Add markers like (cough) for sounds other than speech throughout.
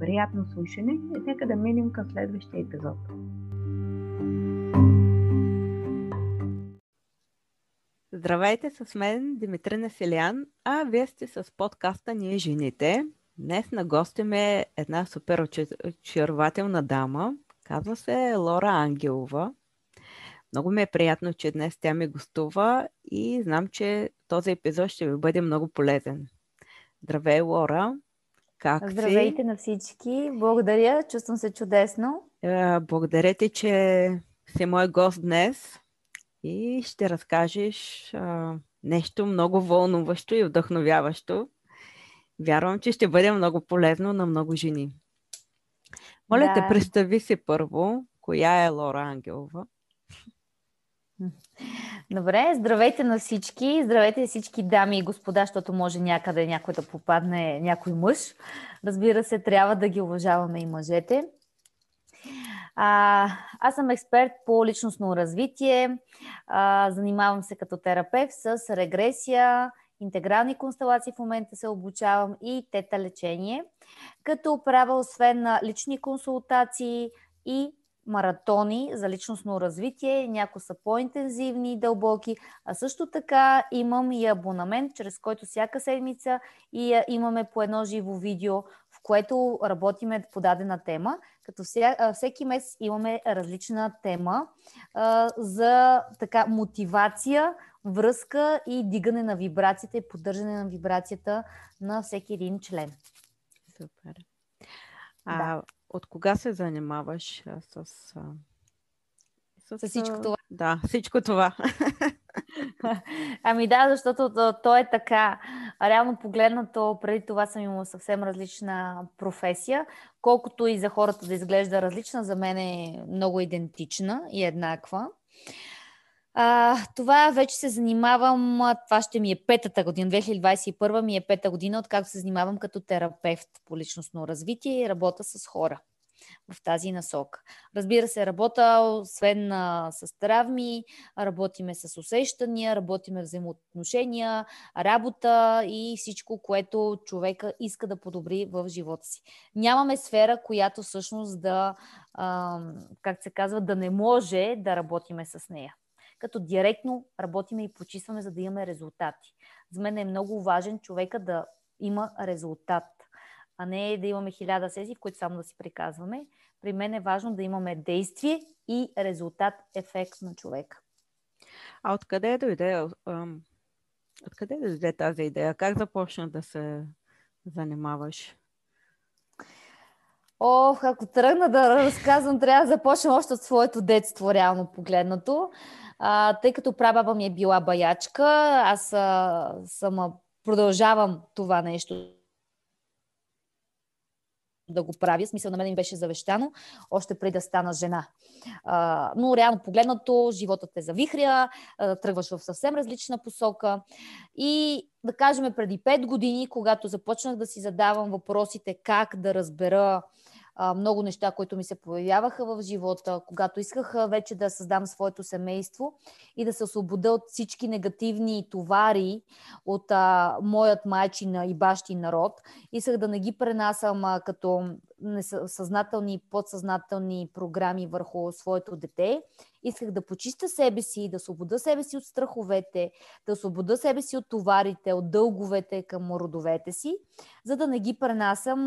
Приятно слушане и нека да минем към следващия епизод. Здравейте с мен, Димитрина Селян, а вие сте с подкаста Ние жените. Днес на гости ме една супер очарователна дама. Казва се Лора Ангелова. Много ми е приятно, че днес тя ми гостува и знам, че този епизод ще ви бъде много полезен. Здравей, Лора! Как Здравейте си? на всички! Благодаря, чувствам се чудесно. Е, благодаря ти, че си мой гост днес и ще разкажеш а, нещо много вълнуващо и вдъхновяващо. Вярвам, че ще бъде много полезно на много жени. Моля да. те, представи си първо, коя е Лора Ангелова. Добре, здравейте на всички. Здравейте всички дами и господа, защото може някъде някой да попадне някой мъж. Разбира се, трябва да ги уважаваме и мъжете. А, аз съм експерт по личностно развитие. А, занимавам се като терапевт с регресия, интегрални констелации в момента се обучавам и тета лечение, като правя освен на лични консултации и маратони за личностно развитие, някои са по-интензивни и дълбоки, а също така имам и абонамент, чрез който всяка седмица и имаме по едно живо видео, в което работиме по дадена тема, като всеки месец имаме различна тема а, за така мотивация, връзка и дигане на вибрацията и поддържане на вибрацията на всеки един член. Супер. А да. От кога се занимаваш с, с, с всичко това? Да, всичко това. (laughs) Ами да, защото то, то е така. Реално погледнато, преди това съм имала съвсем различна професия. Колкото и за хората да изглежда различна, за мен е много идентична и еднаква. А, това вече се занимавам, това ще ми е петата година, 2021 ми е пета година, откакто се занимавам като терапевт по личностно развитие и работя с хора в тази насока. Разбира се, работа освен а, с травми, работиме с усещания, работиме взаимоотношения, работа и всичко, което човека иска да подобри в живота си. Нямаме сфера, която всъщност да, а, как се казва, да не може да работиме с нея като директно работиме и почистваме, за да имаме резултати. За мен е много важен човека да има резултат, а не да имаме хиляда сесии, в които само да си приказваме. При мен е важно да имаме действие и резултат, ефект на човека. А откъде дойде, откъде дойде тази идея? Как започна да се занимаваш? Ох, ако тръгна да разказвам, трябва да започна още от своето детство, реално погледнато. А, тъй като прабаба ми е била баячка, аз а, съм, продължавам това нещо да го правя. Смисъл на мен ми беше завещано, още преди да стана жена. А, но реално погледнато, животът те завихря, а, тръгваш в съвсем различна посока. И да кажем преди 5 години, когато започнах да си задавам въпросите как да разбера много неща, които ми се появяваха в живота, когато исках вече да създам своето семейство и да се освобода от всички негативни товари от моят майчин и бащи народ. Исках да не ги пренасам като съзнателни и подсъзнателни програми върху своето дете. Исках да почиста себе си, да освобода себе си от страховете, да освобода себе си от товарите, от дълговете към родовете си, за да не ги пренасям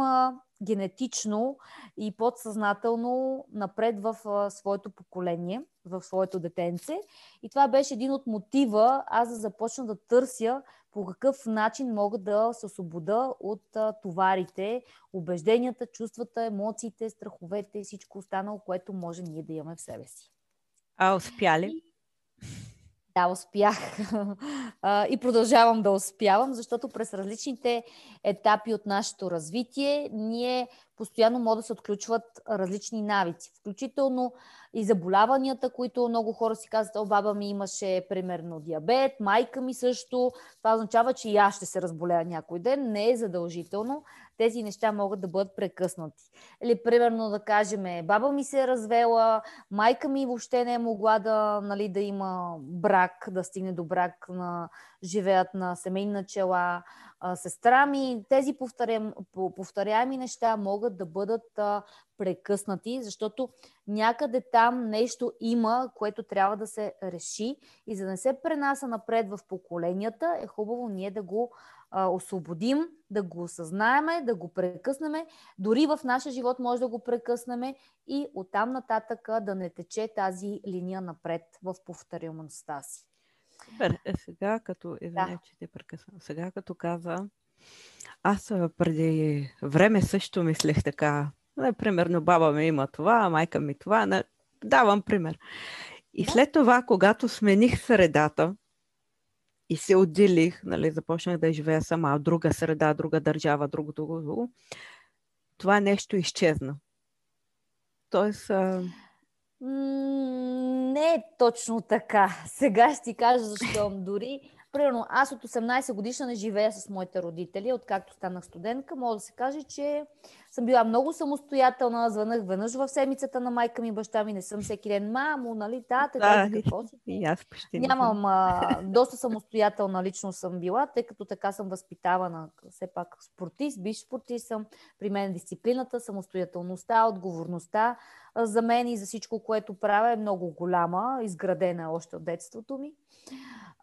генетично и подсъзнателно напред в своето поколение, в своето детенце. И това беше един от мотива аз да започна да търся по какъв начин мога да се освобода от а, товарите, убежденията, чувствата, емоциите, страховете и всичко останало, което може ние да имаме в себе си. А успя ли? Да, успях. (laughs) и продължавам да успявам, защото през различните етапи от нашето развитие ние постоянно могат да се отключват различни навици, включително и заболяванията, които много хора си казват, о, баба ми имаше примерно диабет, майка ми също. Това означава, че и аз ще се разболея някой ден. Не е задължително. Тези неща могат да бъдат прекъснати. Или примерно да кажем, баба ми се е развела, майка ми въобще не е могла да, нали, да има брак, да стигне до брак, на живеят на семейни начала, сестра ми, тези повторям, повторяеми неща могат да бъдат прекъснати, защото някъде там нещо има, което трябва да се реши и за да не се пренаса напред в поколенията, е хубаво ние да го освободим, да го осъзнаеме, да го прекъснеме. Дори в нашия живот може да го прекъснеме и оттам нататък да не тече тази линия напред в повторяемостта си. Супер. Е, сега като, извиня, да. че те прекъсвам, сега като каза, аз преди време също мислех така, примерно баба ми има това, майка ми това, не, давам пример. И след това, когато смених средата и се отделих, нали, започнах да живея сама, друга среда, друга държава, друго, друго, друго, това нещо изчезна. Тоест, не е точно така. Сега ще ти кажа защо. Дори, примерно, аз от 18 годишна не живея с моите родители, откакто станах студентка. Мога да се каже, че съм била много самостоятелна. Звънах веднъж в седмицата на майка ми, баща ми. Не съм всеки ден мамо, нали, тата, да, какво си. И аз почти Нямам, а, доста самостоятелна лично съм била, тъй като така съм възпитавана, все пак спортист, биш спортист съм. При мен дисциплината, самостоятелността, отговорността за мен и за всичко, което правя е много голяма, изградена още от детството ми.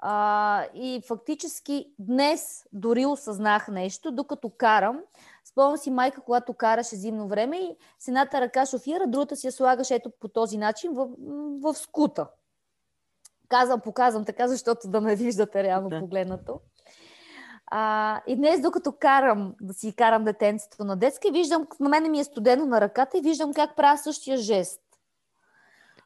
А, и фактически днес дори осъзнах нещо, докато карам. Спомням си майка, когато караше зимно време и с едната ръка шофира, другата си я слагаше ето по този начин в, в скута. Казвам, показвам така, защото да ме виждате реално да. погледнато. А, и днес, докато карам, да си карам детенцето на детска, виждам, на мене ми е студено на ръката и виждам как правя същия жест.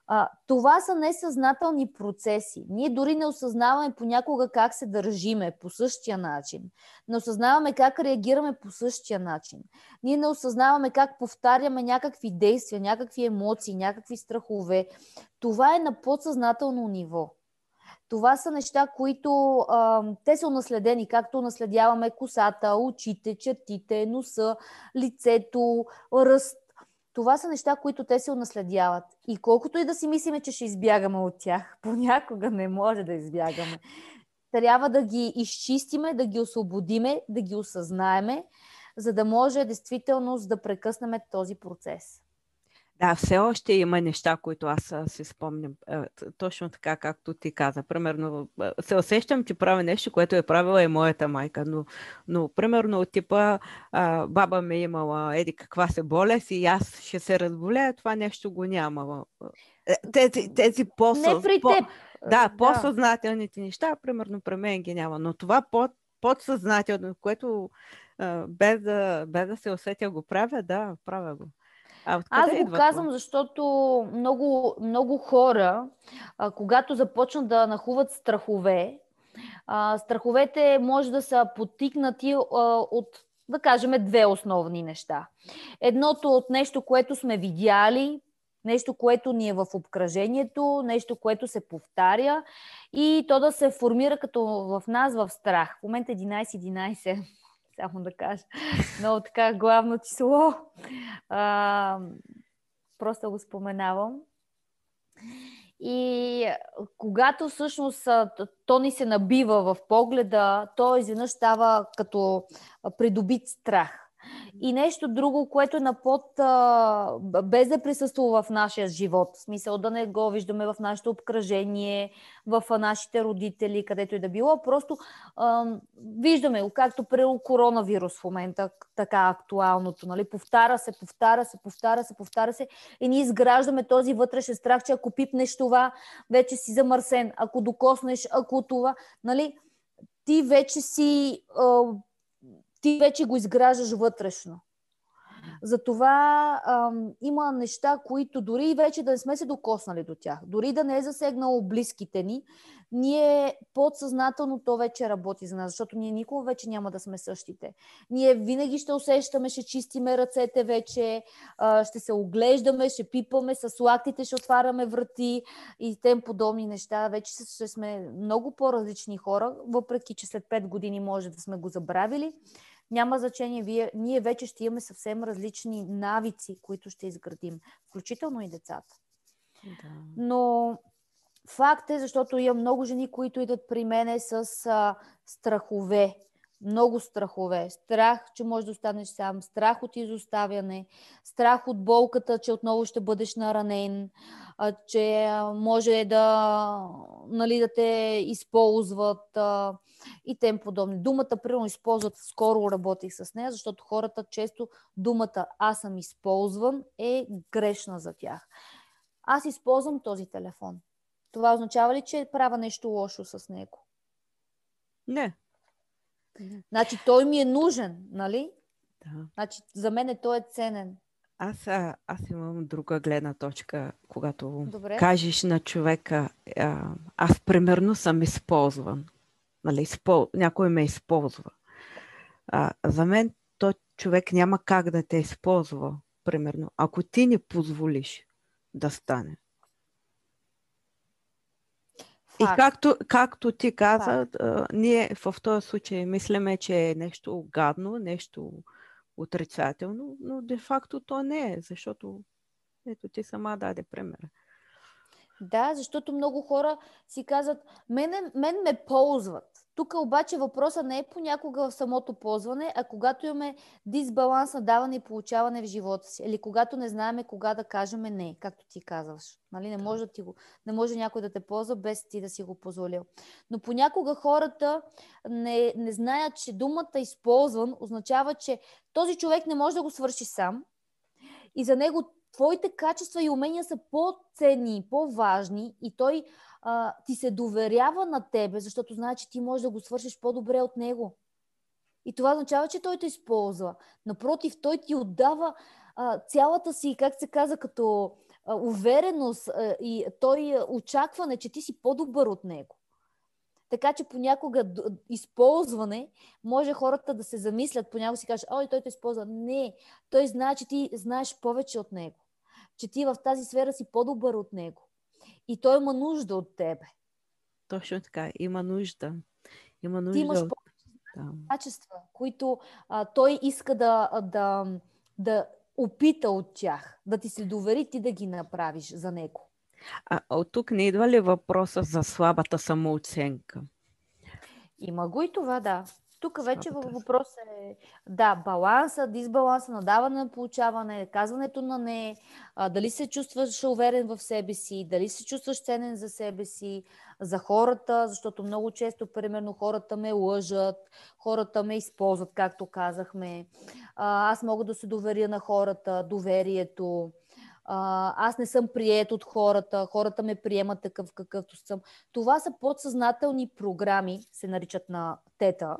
А, това са несъзнателни процеси. Ние дори не осъзнаваме понякога как се държиме по същия начин. Не осъзнаваме как реагираме по същия начин. Ние не осъзнаваме как повтаряме някакви действия, някакви емоции, някакви страхове. Това е на подсъзнателно ниво. Това са неща, които а, те са унаследени, както наследяваме косата, очите, чертите, носа, лицето, ръст. Това са неща, които те се унаследяват. И колкото и да си мислиме, че ще избягаме от тях, (laughs) понякога не може да избягаме. Трябва да ги изчистиме, да ги освободиме, да ги осъзнаеме, за да може действително да прекъснем този процес. Да, все още има неща, които аз си спомням. Точно така, както ти каза. Примерно, се усещам, че правя нещо, което е правила и моята майка. Но, но примерно, от типа, а, баба ми е имала еди каква се болест и аз ще се разболея, това нещо го няма. Е, тези, тези по Не при по, теб. Да, по-съзнателните неща, примерно, при мен ги няма. Но това под, подсъзнателно, което без да, без да се усетя го правя, да, правя го. А Аз го казвам, защото много, много хора, а, когато започнат да нахуват страхове, а, страховете може да са потикнати а, от, да кажем, две основни неща. Едното от нещо, което сме видяли, нещо, което ни е в обкръжението, нещо, което се повтаря и то да се формира като в нас в страх. В момента 11-11 само да кажа. Много така главно число. А, просто го споменавам. И когато всъщност то ни се набива в погледа, то изведнъж става като придобит страх. И нещо друго, което е на под, а, без да присъства в нашия живот. В смисъл да не го виждаме в нашето обкръжение, в нашите родители, където и да било. Просто а, виждаме го, както при коронавирус в момента, така актуалното. Нали? Повтаря се, повтаря се, повтаря се, повтаря се. И ние изграждаме този вътрешен страх, че ако пипнеш това, вече си замърсен. Ако докоснеш, ако това, нали? ти вече си а, ти вече го изграждаш вътрешно. Затова ам, има неща, които дори и вече да не сме се докоснали до тях, дори да не е засегнало близките ни, ние подсъзнателно то вече работи за нас, защото ние никога вече няма да сме същите. Ние винаги ще усещаме, ще чистиме ръцете вече, а, ще се оглеждаме, ще пипаме с лактите, ще отваряме врати и тем подобни неща. Вече ще сме много по-различни хора, въпреки че след 5 години може да сме го забравили няма значение. Вие, ние вече ще имаме съвсем различни навици, които ще изградим, включително и децата. Да. Но факт е, защото има много жени, които идват при мене с а, страхове. Много страхове. Страх, че можеш да останеш сам, страх от изоставяне, страх от болката, че отново ще бъдеш наранен, че може да, нали, да те използват и тем подобни. Думата, примерно, използват, скоро работих с нея, защото хората често думата аз съм използван е грешна за тях. Аз използвам този телефон. Това означава ли, че правя нещо лошо с него? Не. Значи той ми е нужен, нали? Да. Значи за мен е той е ценен. Аз, а, аз имам друга гледна точка, когато Добре. кажеш на човека, а, аз примерно съм използван. Нали, изпол... Някой ме използва. А, за мен той човек няма как да те използва, примерно, ако ти не позволиш да стане. И както, както ти каза, а, ние в този случай мислиме, че е нещо гадно, нещо отрицателно, но де-факто то не е, защото ето ти сама даде пример. Да, защото много хора си казват, мен, мен ме ползват. Тук обаче въпросът не е понякога в самото ползване, а когато имаме дисбаланс на даване и получаване в живота си. Или когато не знаеме кога да кажем не, както ти казваш. Нали? Не, може да ти го, не може някой да те ползва без ти да си го позволил. Но понякога хората не, не знаят, че думата използван означава, че този човек не може да го свърши сам. И за него твоите качества и умения са по-ценни, по-важни и той а, ти се доверява на тебе, защото знае, че ти можеш да го свършиш по-добре от него. И това означава, че той те използва. Напротив, той ти отдава а, цялата си, как се каза, като а, увереност а, и той очакване, че ти си по-добър от него. Така че понякога използване, може хората да се замислят, понякога си кажеш, ой, той те използва. Не, той знае, че ти знаеш повече от него. Че ти в тази сфера си по-добър от него и той има нужда от тебе. Точно така, има нужда. Има нужда. Ти имаш от... да. качества, които а, той иска да, да, да опита от тях, да ти се довери ти да ги направиш за него. А от тук не идва ли въпроса за слабата самооценка? Има го и това, да. Тук вече въпрос е да, баланса, дисбаланса, надаване на получаване, казването на не, а, дали се чувстваш уверен в себе си, дали се чувстваш ценен за себе си, за хората, защото много често, примерно, хората ме лъжат, хората ме използват, както казахме. А, аз мога да се доверя на хората, доверието. А, аз не съм прият от хората, хората ме приемат такъв какъвто съм. Това са подсъзнателни програми, се наричат на тета,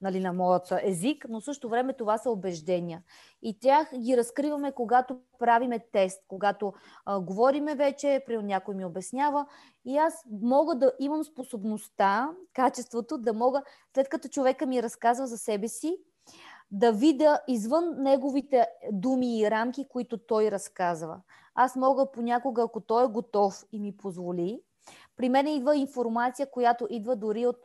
нали, на моят език, но също време това са убеждения. И тях ги разкриваме, когато правиме тест, когато а, говориме вече, при някой ми обяснява и аз мога да имам способността, качеството да мога, след като човека ми разказва за себе си, да видя извън неговите думи и рамки, които той разказва. Аз мога понякога, ако той е готов и ми позволи, при мен идва информация, която идва дори от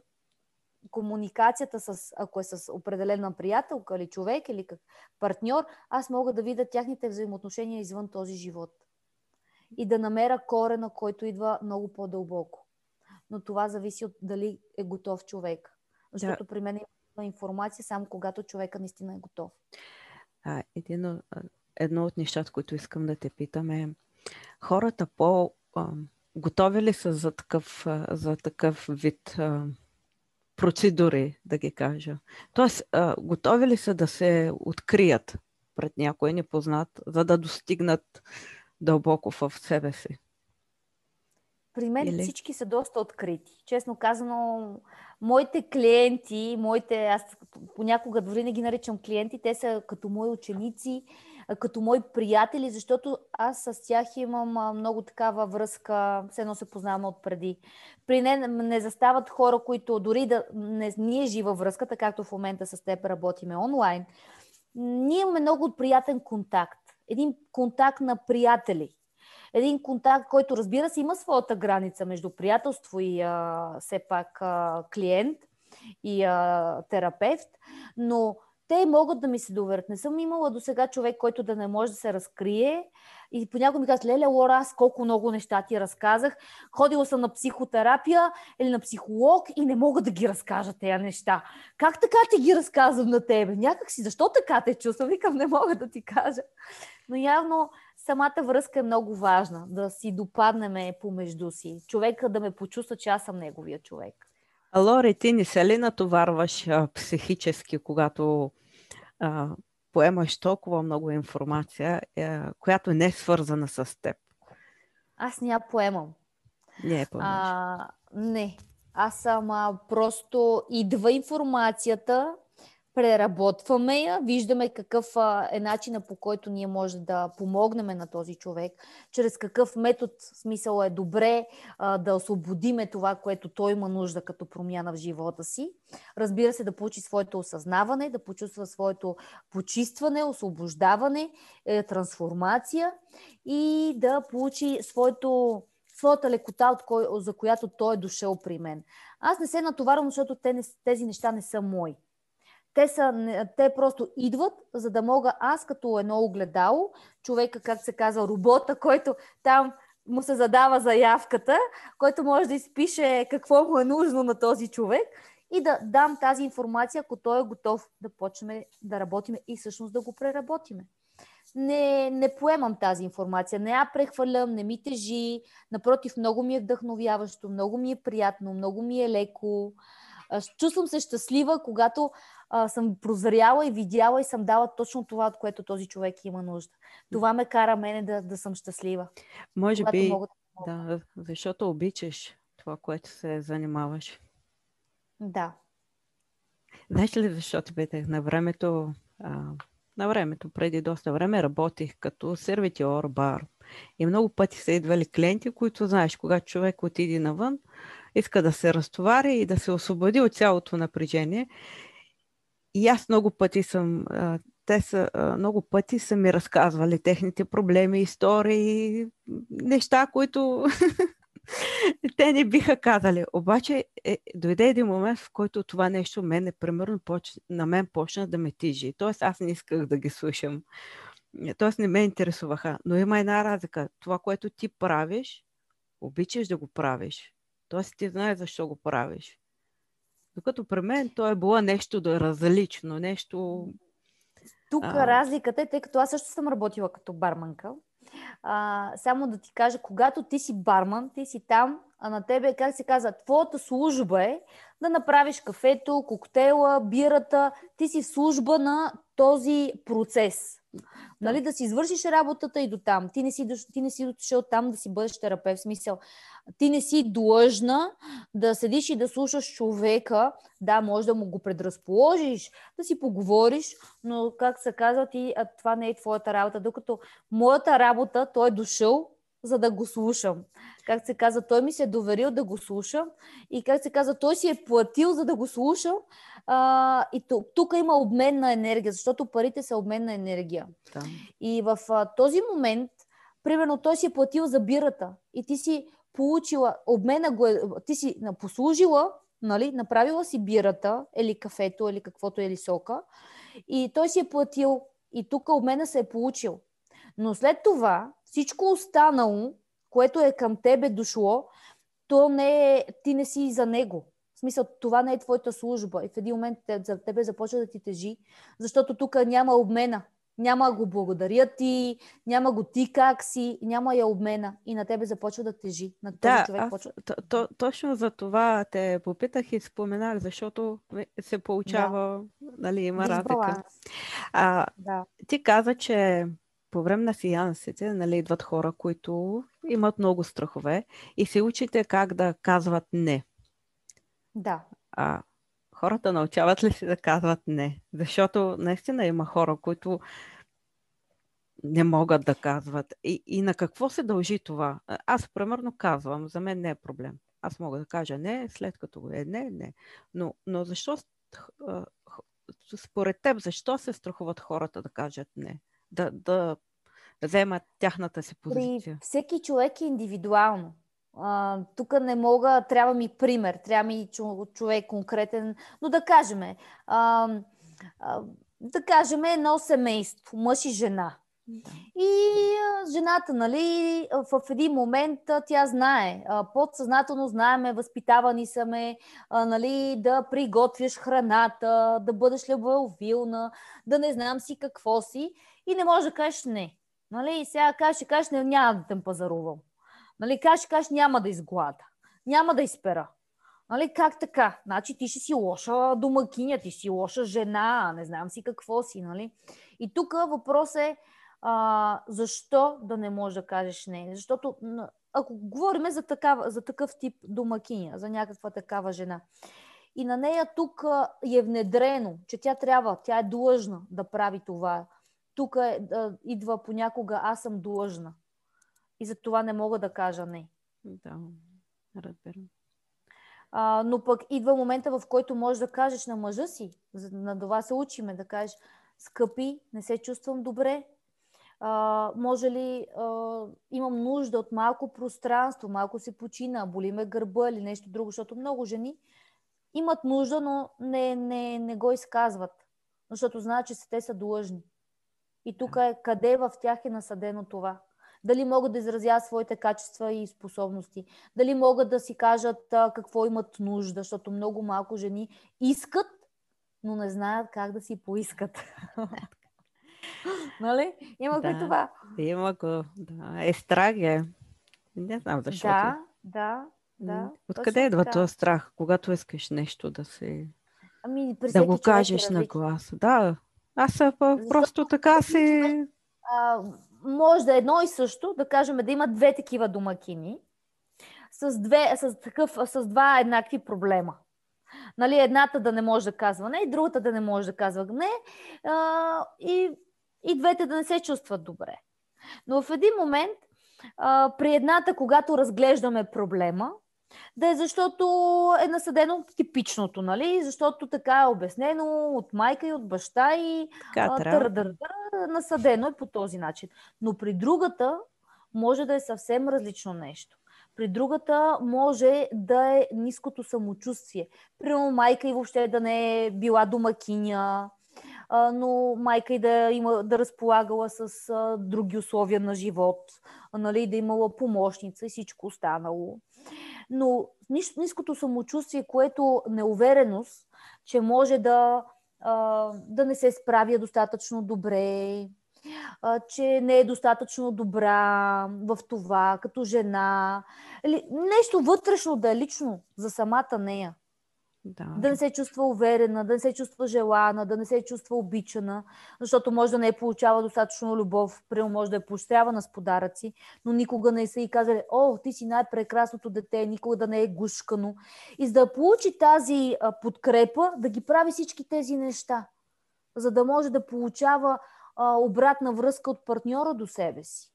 комуникацията с, ако е с определена приятелка или човек или как партньор, аз мога да видя тяхните взаимоотношения извън този живот. И да намеря корена, който идва много по-дълбоко. Но това зависи от дали е готов човек. Защото да. при мен има информация само когато човека наистина е готов. А, един, едно от нещата, които искам да те питам е хората по готови ли са за такъв, за такъв вид процедури, да ги кажа? Тоест, а, готови ли са да се открият пред някой непознат, за да достигнат дълбоко в себе си? При мен Или? всички са доста открити. Честно казано, моите клиенти, моите, аз понякога дори не ги наричам клиенти, те са като мои ученици, като мои приятели, защото аз с тях имам много такава връзка, все едно се познаваме от преди. При не, не застават хора, които дори да не, ние жива връзката, както в момента с теб работиме онлайн, ние имаме много приятен контакт. Един контакт на приятели един контакт, който разбира се има своята граница между приятелство и а, все пак а, клиент и а, терапевт, но те могат да ми се доверят. Не съм имала до сега човек, който да не може да се разкрие. И понякога ми казват, леле, Лора, аз колко много неща ти разказах. Ходила съм на психотерапия или на психолог и не мога да ги разкажа тези неща. Как така ти ги разказвам на тебе? Някак си, защо така те чувствам? Викам, не мога да ти кажа. Но явно самата връзка е много важна, да си допаднеме помежду си. Човека да ме почувства, че аз съм неговия човек. А Лори, ти не се ли натоварваш а, психически, когато а, поемаш толкова много информация, а, е, която не е свързана с теб? Аз не я поемам. Не е а, Не. Аз съм а, просто идва информацията, преработваме я, виждаме какъв е начина по който ние може да помогнем на този човек, чрез какъв метод смисъл е добре да освободиме това, което той има нужда като промяна в живота си. Разбира се, да получи своето осъзнаване, да почувства своето почистване, освобождаване, е, трансформация и да получи своето своята лекота, от кой, за която той е дошъл при мен. Аз не се натоварвам, защото тези неща не са мои. Те, са, те просто идват, за да мога аз като едно огледало, човека, как се казва, робота, който там му се задава заявката, който може да изпише какво му е нужно на този човек и да дам тази информация, ако той е готов да почнем да работиме и всъщност да го преработиме. Не, не поемам тази информация, не я прехвърлям, не ми тежи, напротив, много ми е вдъхновяващо, много ми е приятно, много ми е леко. Чувствам се щастлива, когато а, съм прозряла и видяла и съм дала точно това, от което този човек има нужда. Това ме кара мене да, да съм щастлива. Може би, мога да, да, защото обичаш това, което се занимаваш. Да. Знаеш ли защо ти бете на времето, а, на времето, преди доста време работих като сервитьор бар. И много пъти са идвали клиенти, които знаеш, когато човек отиде навън, иска да се разтовари и да се освободи от цялото напрежение. И аз много пъти съм, те са, много пъти са ми разказвали техните проблеми, истории, неща, които (laughs) те не биха казали. Обаче е, дойде един момент, в който това нещо мене, примерно, на мен почна да ме тижи. Тоест аз не исках да ги слушам. Тоест не ме интересуваха. Но има една разлика. Това, което ти правиш, обичаш да го правиш. Тоест ти знаеш защо го правиш. Докато при мен то е било нещо да различно, нещо... Тук а... разликата е, тъй като аз също съм работила като барманка, а, само да ти кажа, когато ти си барман, ти си там, а на тебе, как се казва, твоята служба е да направиш кафето, коктейла, бирата, ти си в служба на този процес. Нали, да си извършиш работата и до там. Ти не си, ти не си дошъл там да си бъдеш терапевт. Смисъл, ти не си длъжна да седиш и да слушаш човека. Да, може да му го предразположиш, да си поговориш, но, как се казва, ти, а това не е твоята работа. Докато моята работа, той е дошъл, за да го слушам. Как се казва, той ми се е доверил да го слушам и как се казва, той си е платил, за да го слушам. А, и тук, тук има обмен на енергия, защото парите са обмен на енергия. Да. И в а, този момент, примерно, той си е платил за бирата и ти си получила, обмена го е, ти си послужила, нали, направила си бирата или кафето или каквото или сока и той си е платил и тук обмена се е получил. Но след това всичко останало, което е към тебе дошло, то не е, ти не си за него. В смисъл, това не е твоята служба. И в един момент за тебе започва да ти тежи, защото тук няма обмена. Няма го благодаря ти, няма го ти как си, няма я обмена и на тебе започва да тежи. На този Да, човек аз почва. то, то, точно за това те попитах и споменах, защото се получава, нали, има разлика. А, Да. ти каза, че по време на сеансите нали, идват хора, които имат много страхове и се учите как да казват не. Да. А хората научават ли се да казват не? Защото наистина има хора, които не могат да казват. И, и на какво се дължи това? Аз, примерно, казвам, за мен не е проблем. Аз мога да кажа не, след като го е не, не. Но, но защо, според теб, защо се страхуват хората да кажат не? Да, да вземат тяхната си При позиция? всеки човек е индивидуално. А, тук не мога, трябва ми пример, трябва ми чо- човек конкретен, но да кажем, а, а, да кажем едно семейство, мъж и жена. И а, жената, нали, в един момент а, тя знае, а, подсъзнателно знаеме, възпитавани са ме, а, нали, да приготвяш храната, да бъдеш любовилна, да не знам си какво си и не можеш да кажеш не. Нали, сега кажеш, ще кажеш, не, няма да те пазарувам. Нали, кажеш, кажеш, няма да изглада, няма да изпера. Нали, как така? Значи ти ще си лоша домакиня, ти си лоша жена, не знам си какво си, нали? И тук въпрос е а, защо да не можеш да кажеш не? Защото ако говорим за, такава, за такъв тип домакиня, за някаква такава жена, и на нея тук е внедрено, че тя трябва, тя е длъжна да прави това. Тук е, да, идва понякога аз съм длъжна. И за това не мога да кажа не. Да, разбирам. А, но пък идва момента, в който можеш да кажеш на мъжа си, на това се учиме, да кажеш, скъпи, не се чувствам добре, а, може ли, а, имам нужда от малко пространство, малко се почина, боли ме гърба или нещо друго, защото много жени имат нужда, но не, не, не го изказват, защото знаят, че те са длъжни. И тук е къде в тях е насъдено това. Дали могат да изразяват своите качества и способности. Дали могат да си кажат а, какво имат нужда, защото много малко жени искат, но не знаят как да си поискат. (laughs) нали? Има го и Да. това. Има го, да. Е, страх е. Не знам защо. Да, да, да. М, Откъде идва този страх, когато искаш нещо да се... Ами, да го е кажеш на глас? Да. Аз просто така човек- а, може да е едно и също, да кажем да има две такива домакини с, две, с, такъв, с два еднакви проблема. Нали, едната да не може да казва не, и другата да не може да казва не, а, и, и двете да не се чувстват добре. Но в един момент, а, при едната, когато разглеждаме проблема, да е защото е насъдено типичното, нали? Защото така е обяснено от майка и от баща и тър-дър-дър, насъдено е по този начин. Но при другата може да е съвсем различно нещо. При другата може да е ниското самочувствие. Примерно майка и въобще да не е била домакиня, но майка и да, има, да разполагала с а, други условия на живот, нали, да имала помощница и всичко останало. Но нис- ниското самочувствие, което неувереност, че може да, да не се справя достатъчно добре, че не е достатъчно добра в това, като жена. Нещо вътрешно да е лично за самата нея. Да. Да не се чувства уверена, да не се чувства желана, да не се чувства обичана, защото може да не е получава достатъчно любов, примерно може да е поощрявана с подаръци, но никога не са и казали, о, ти си най-прекрасното дете, никога да не е гушкано. И за да получи тази подкрепа, да ги прави всички тези неща, за да може да получава обратна връзка от партньора до себе си.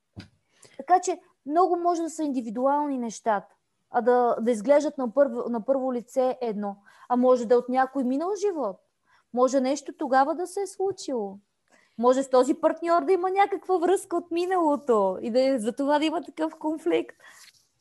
Така че много може да са индивидуални нещата, а да, да изглеждат на първо, на първо лице едно. А може да е от някой минал живот. Може нещо тогава да се е случило. Може с този партньор да има някаква връзка от миналото и да е, за това да има такъв конфликт.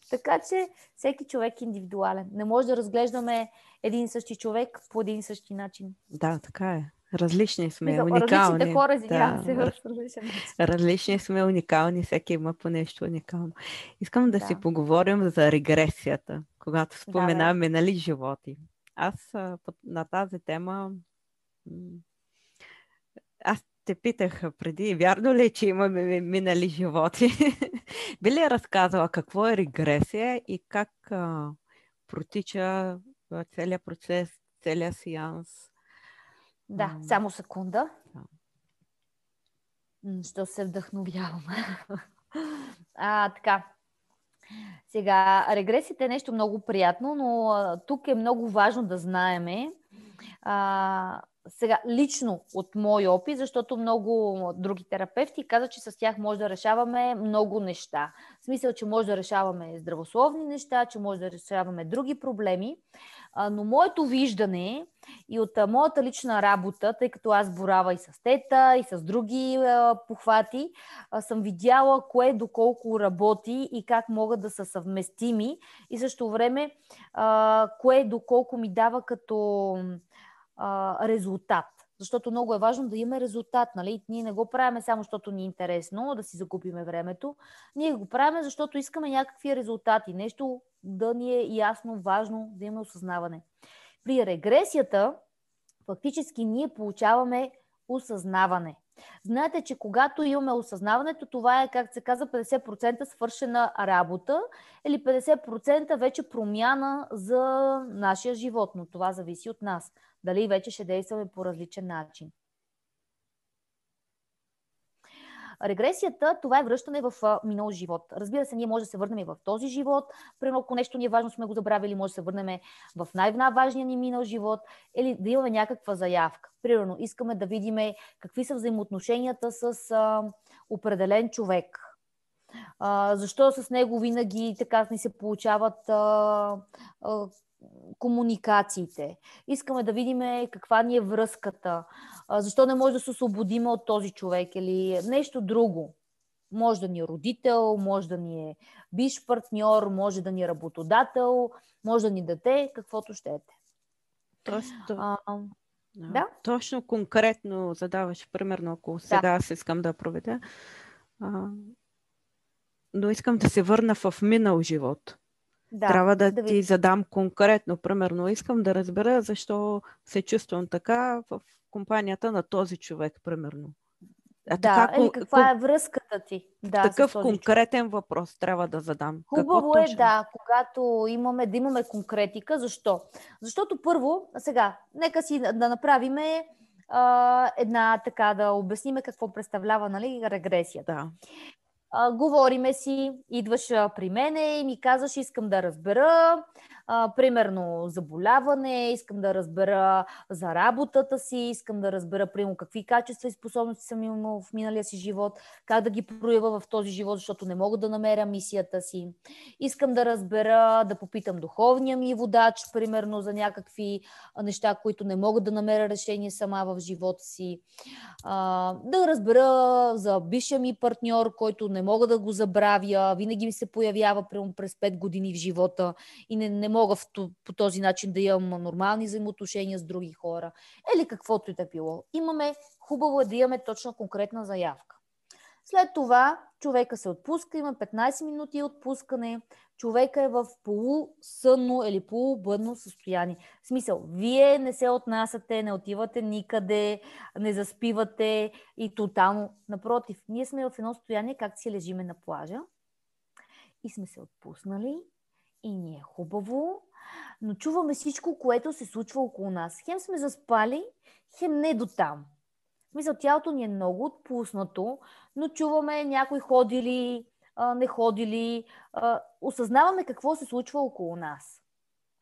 Така че всеки човек е индивидуален. Не може да разглеждаме един и същи човек по един и същи начин. да, така е. Различни сме, Мисъл, уникални. Различните хора, извинявам Да, се, раз-. Различни сме, уникални, всеки има по нещо уникално. Искам да, Да. си поговорим за регресията, когато да. споменаваме минали животи. Аз на тази тема аз те питах преди, вярно ли, е, че имаме минали животи? (laughs) Би ли разказала какво е регресия и как а, протича целият процес, целият сеанс? Да, само секунда. Що се вдъхновявам. (laughs) а, така. Сега, регресията е нещо много приятно, но а, тук е много важно да знаеме, а, сега, лично от мой опит, защото много други терапевти казват, че с тях може да решаваме много неща. В смисъл, че може да решаваме здравословни неща, че може да решаваме други проблеми. Но моето виждане и от моята лична работа, тъй като аз борава и с тета, и с други похвати, съм видяла кое доколко работи и как могат да са съвместими и също време кое доколко ми дава като резултат. Защото много е важно да имаме резултат. Нали? Ние не го правиме само защото ни е интересно да си закупиме времето. Ние го правиме, защото искаме някакви резултати. Нещо да ни е ясно, важно, да имаме осъзнаване. При регресията, фактически ние получаваме осъзнаване. Знаете, че когато имаме осъзнаването, това е, как се казва, 50% свършена работа или 50% вече промяна за нашия живот, но това зависи от нас. Дали вече ще действаме по различен начин. Регресията, това е връщане в минал живот. Разбира се, ние може да се върнем и в този живот. Примерно, ако нещо ни е важно, сме го забравили, може да се върнем в най-важния ни минал живот или да имаме някаква заявка. Примерно, искаме да видим какви са взаимоотношенията с а, определен човек. А, защо с него винаги така ни се получават а, а, комуникациите. Искаме да видим каква ни е връзката. Защо не може да се освободим от този човек или нещо друго. Може да ни е родител, може да ни е биш партньор, може да ни е работодател, може да ни даде каквото ще е. Тоест, а, да? Точно конкретно задаваш, примерно, ако сега да. аз искам да проведа, а, но искам да се върна в минал живот. Да, Трябва да, да ти ви... задам конкретно. Примерно, искам да разбера защо се чувствам така в компанията на този човек, примерно. А да, така, или каква е връзката ти? Да, такъв конкретен човек. въпрос трябва да задам. Хубаво Какво е, точно? да, когато имаме, да имаме конкретика. Защо? Защото първо, сега, нека си да направиме а, една така, да обясниме какво представлява нали, регресията. Да говориме си, идваш при мене и ми казваш, искам да разбера а, примерно заболяване, искам да разбера за работата си, искам да разбера, примерно, какви качества и способности съм имал в миналия си живот, как да ги проява в този живот, защото не мога да намеря мисията си. Искам да разбера, да попитам духовния ми водач, примерно, за някакви неща, които не мога да намеря решение сама в живота си. А, да разбера за бившия ми партньор, който не мога да го забравя, винаги ми се появява през 5 години в живота и не, не мога в, по този начин да имам нормални взаимоотношения с други хора, или каквото и да било. Имаме, хубаво е да имаме точно конкретна заявка. След това човека се отпуска, има 15 минути отпускане, човека е в полусънно или полубъдно състояние. В смисъл, вие не се отнасяте, не отивате никъде, не заспивате и тотално. Напротив, ние сме в едно състояние, как си лежиме на плажа и сме се отпуснали и ни е хубаво, но чуваме всичко, което се случва около нас. Хем сме заспали, хем не до там. Мисля, тялото ни е много отпуснато, но чуваме някои ходили, не ходили, осъзнаваме какво се случва около нас.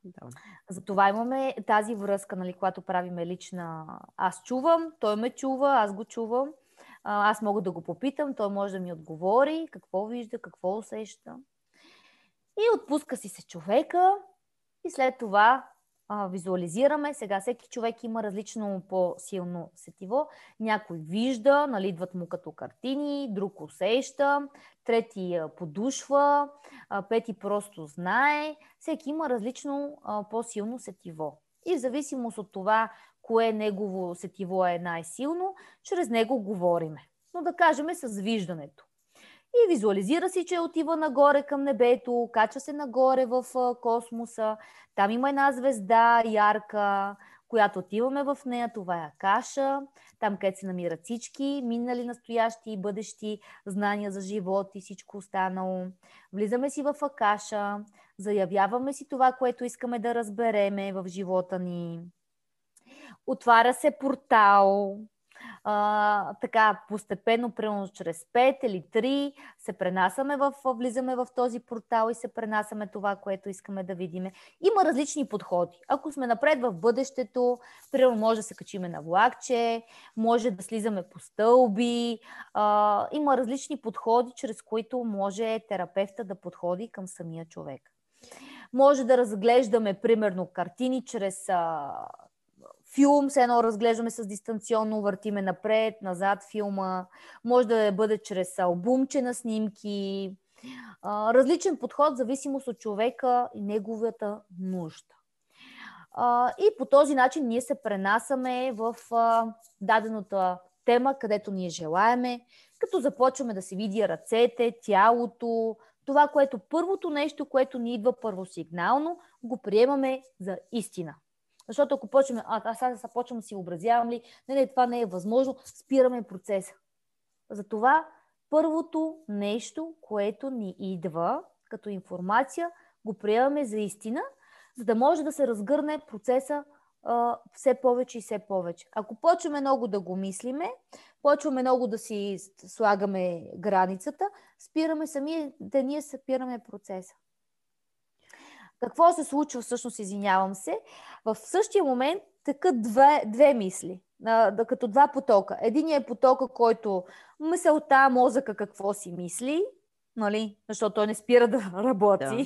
Да. Затова имаме тази връзка, нали, когато правиме лична. Аз чувам, той ме чува, аз го чувам. Аз мога да го попитам, той може да ми отговори какво вижда, какво усеща. И отпуска си се човека и след това а, визуализираме. Сега всеки човек има различно по-силно сетиво. Някой вижда, нали, идват му като картини, друг усеща, трети подушва, а, пети просто знае. Всеки има различно а, по-силно сетиво. И в зависимост от това, кое негово сетиво е най-силно, чрез него говориме. Но да кажем с виждането и визуализира си, че отива нагоре към небето, качва се нагоре в космоса. Там има една звезда, ярка, която отиваме в нея. Това е Акаша, там където се намират всички минали, настоящи и бъдещи знания за живот и всичко останало. Влизаме си в Акаша, заявяваме си това, което искаме да разбереме в живота ни. Отваря се портал, така постепенно, примерно чрез 5 или 3, се пренасяме в, влизаме в този портал и се пренасяме това, което искаме да видиме. Има различни подходи. Ако сме напред в бъдещето, примерно може да се качиме на влакче, може да слизаме по стълби. А, има различни подходи, чрез които може терапевта да подходи към самия човек. Може да разглеждаме, примерно, картини чрез а, филм, се едно разглеждаме с дистанционно, въртиме напред, назад филма. Може да бъде чрез албумче на снимки. Различен подход, зависимост от човека и неговата нужда. И по този начин ние се пренасаме в дадената тема, където ние желаеме, като започваме да се види ръцете, тялото, това, което първото нещо, което ни идва първосигнално, го приемаме за истина. Защото ако почваме, а, аз сега започвам си образявам ли, не, не, това не е възможно, спираме процеса. Затова първото нещо, което ни идва като информация, го приемаме за истина, за да може да се разгърне процеса а, все повече и все повече. Ако почваме много да го мислиме, почваме много да си слагаме границата, спираме самия, да ние спираме процеса. Какво се случва всъщност, извинявам се? В същия момент така две, две мисли, а, като два потока. Единият е потока, който мисълта, мозъка какво си мисли, нали? защото той не спира да (laughs) работи. Да.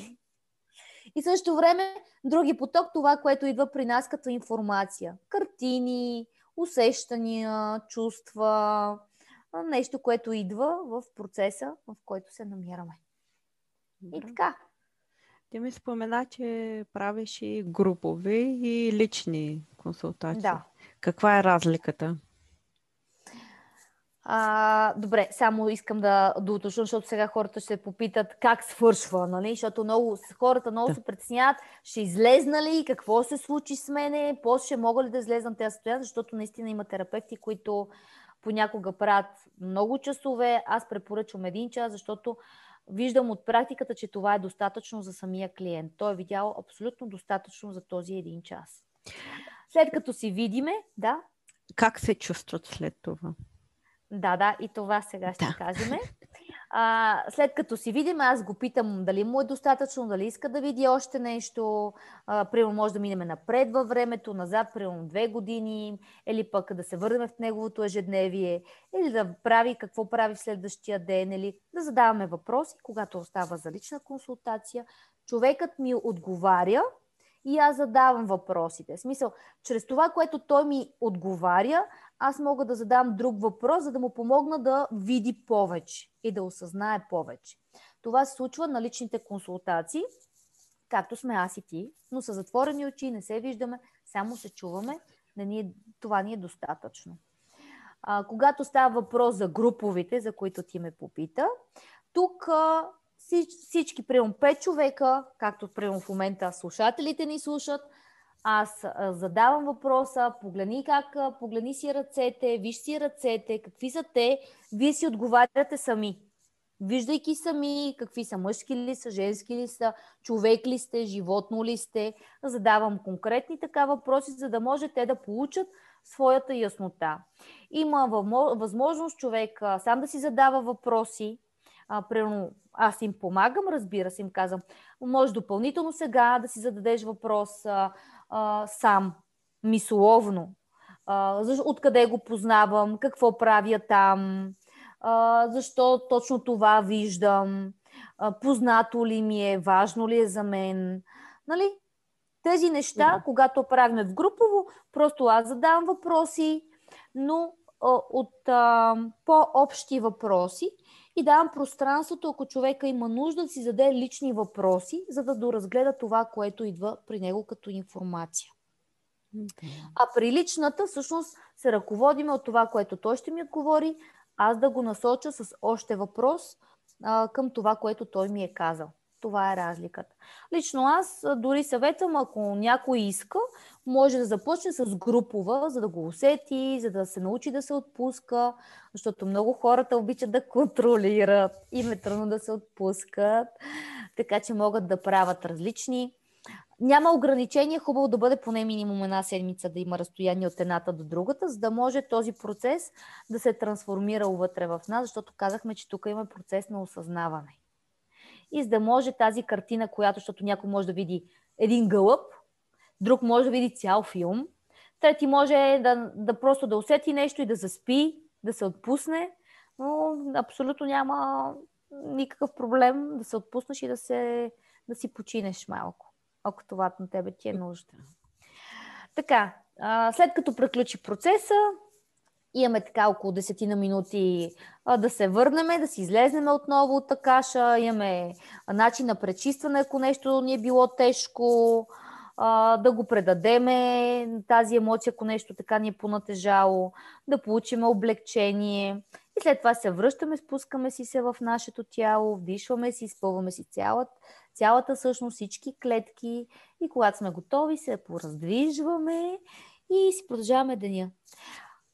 И също време други поток, това, което идва при нас като информация. Картини, усещания, чувства, нещо, което идва в процеса, в който се намираме. И така. Ти ми спомена, че правиш и групови и лични консултации. Да. Каква е разликата? А, добре, само искам да, уточня, защото сега хората ще попитат как свършва, нали? Защото много, хората много да. се притесняват, ще излезна ли, какво се случи с мене, после ще мога ли да излезнам тези състояния, защото наистина има терапевти, които понякога правят много часове. Аз препоръчвам един час, защото виждам от практиката, че това е достатъчно за самия клиент. Той е видял абсолютно достатъчно за този един час. След като си видиме, да. Как се чувстват след това? Да, да, и това сега ще да. кажем. А, след като си видим, аз го питам дали му е достатъчно, дали иска да види още нещо. А, примерно може да минем напред във времето, назад, примерно две години, или пък да се върнем в неговото ежедневие, или да прави какво прави в следващия ден, или да задаваме въпроси, когато остава за лична консултация. Човекът ми отговаря и аз задавам въпросите. В смисъл, чрез това, което той ми отговаря, аз мога да задам друг въпрос, за да му помогна да види повече и да осъзнае повече. Това се случва на личните консултации, както сме аз и ти, но са затворени очи, не се виждаме, само се чуваме. Не ни е, това ни е достатъчно. А, когато става въпрос за груповите, за които ти ме попита, тук а, всички, примерно 5 човека, както примерно в момента слушателите ни слушат, аз задавам въпроса, погледни как, погледни си ръцете, виж си ръцете, какви са те, вие си отговаряте сами. Виждайки сами какви са мъжки ли са, женски ли са, човек ли сте, животно ли сте, задавам конкретни така въпроси, за да може те да получат своята яснота. Има възможност човек сам да си задава въпроси, а, примерно, аз им помагам, разбира се, им казвам, може допълнително сега да си зададеш въпрос, а, а, сам, мисловно. А, откъде го познавам, какво правя там, а, защо точно това виждам, а, познато ли ми е, важно ли е за мен. Нали? Тези неща, да. когато правим в групово, просто аз задавам въпроси, но а, от а, по-общи въпроси и давам пространството, ако човека има нужда да си заде лични въпроси, за да доразгледа това, което идва при него като информация. А при личната всъщност се ръководиме от това, което той ще ми отговори, аз да го насоча с още въпрос а, към това, което той ми е казал. Това е разликата. Лично аз дори съветвам, ако някой иска, може да започне с групова, за да го усети, за да се научи да се отпуска, защото много хората обичат да контролират, им е трудно да се отпускат, така че могат да правят различни. Няма ограничение, хубаво да бъде поне минимум една седмица да има разстояние от едната до другата, за да може този процес да се трансформира вътре в нас, защото казахме, че тук има процес на осъзнаване и за да може тази картина, която, защото някой може да види един гълъб, друг може да види цял филм, трети може да, да просто да усети нещо и да заспи, да се отпусне, но абсолютно няма никакъв проблем да се отпуснеш и да, се, да си починеш малко, ако това на тебе ти е нужда. Така, след като приключи процеса, Имаме така около 10 на минути а, да се върнем, да си излезнем отново от каша. Имаме начин на пречистване, ако нещо ни е било тежко, а, да го предадеме тази емоция, ако нещо така ни е понатежало, да получим облегчение. И след това се връщаме, спускаме си се в нашето тяло, вдишваме си, изпълваме си цялата, цялата същност, всички клетки и когато сме готови, се пораздвижваме и си продължаваме деня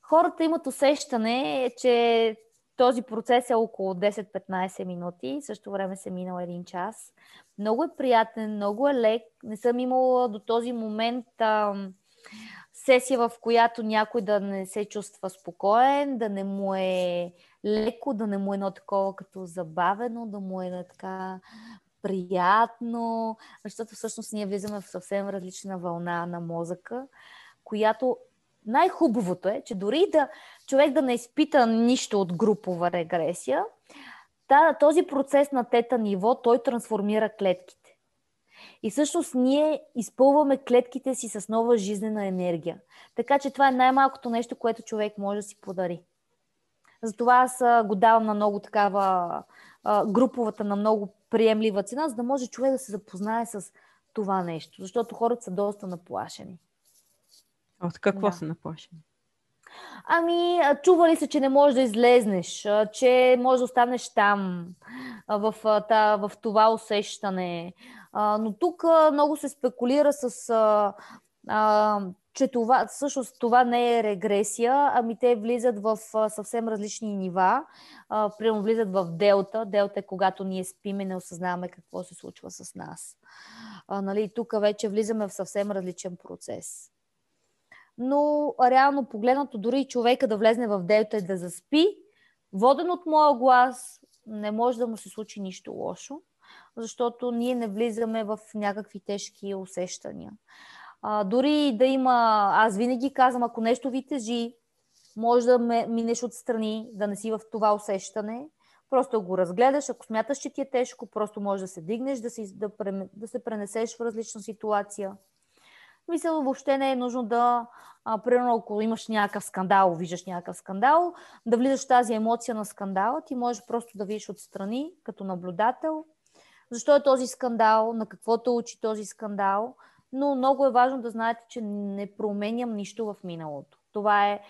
хората имат усещане, че този процес е около 10-15 минути, също време се минал един час. Много е приятен, много е лек. Не съм имала до този момент а, сесия, в която някой да не се чувства спокоен, да не му е леко, да не му е едно такова като забавено, да му е така приятно, защото всъщност ние влизаме в съвсем различна вълна на мозъка, която най-хубавото е, че дори да човек да не изпита нищо от групова регресия, този процес на тета ниво, той трансформира клетките. И всъщност ние изпълваме клетките си с нова жизнена енергия. Така че това е най-малкото нещо, което човек може да си подари. Затова аз го давам на много такава груповата, на много приемлива цена, за да може човек да се запознае с това нещо. Защото хората са доста наплашени. От какво да. са наплашени? Ами, чували се, че не можеш да излезнеш, че можеш да останеш там, в, в това усещане. Но тук много се спекулира с че това, всъщност това не е регресия, ами те влизат в съвсем различни нива. Примерно влизат в делта. Делта е когато ние спиме, не осъзнаваме какво се случва с нас. А, нали, тук вече влизаме в съвсем различен процес но реално погледнато дори човека да влезне в делта и да заспи, воден от моя глас, не може да му се случи нищо лошо, защото ние не влизаме в някакви тежки усещания. А, дори да има, аз винаги казвам, ако нещо ви тежи, може да ме, минеш отстрани, да не си в това усещане, просто го разгледаш, ако смяташ, че ти е тежко, просто може да се дигнеш, да, си, да, да се пренесеш в различна ситуация мисля, въобще не е нужно да, а, примерно, ако имаш някакъв скандал, виждаш някакъв скандал, да влизаш тази емоция на скандала, ти можеш просто да видиш отстрани, като наблюдател, защо е този скандал, на какво те учи този скандал, но много е важно да знаете, че не променям нищо в миналото. Това е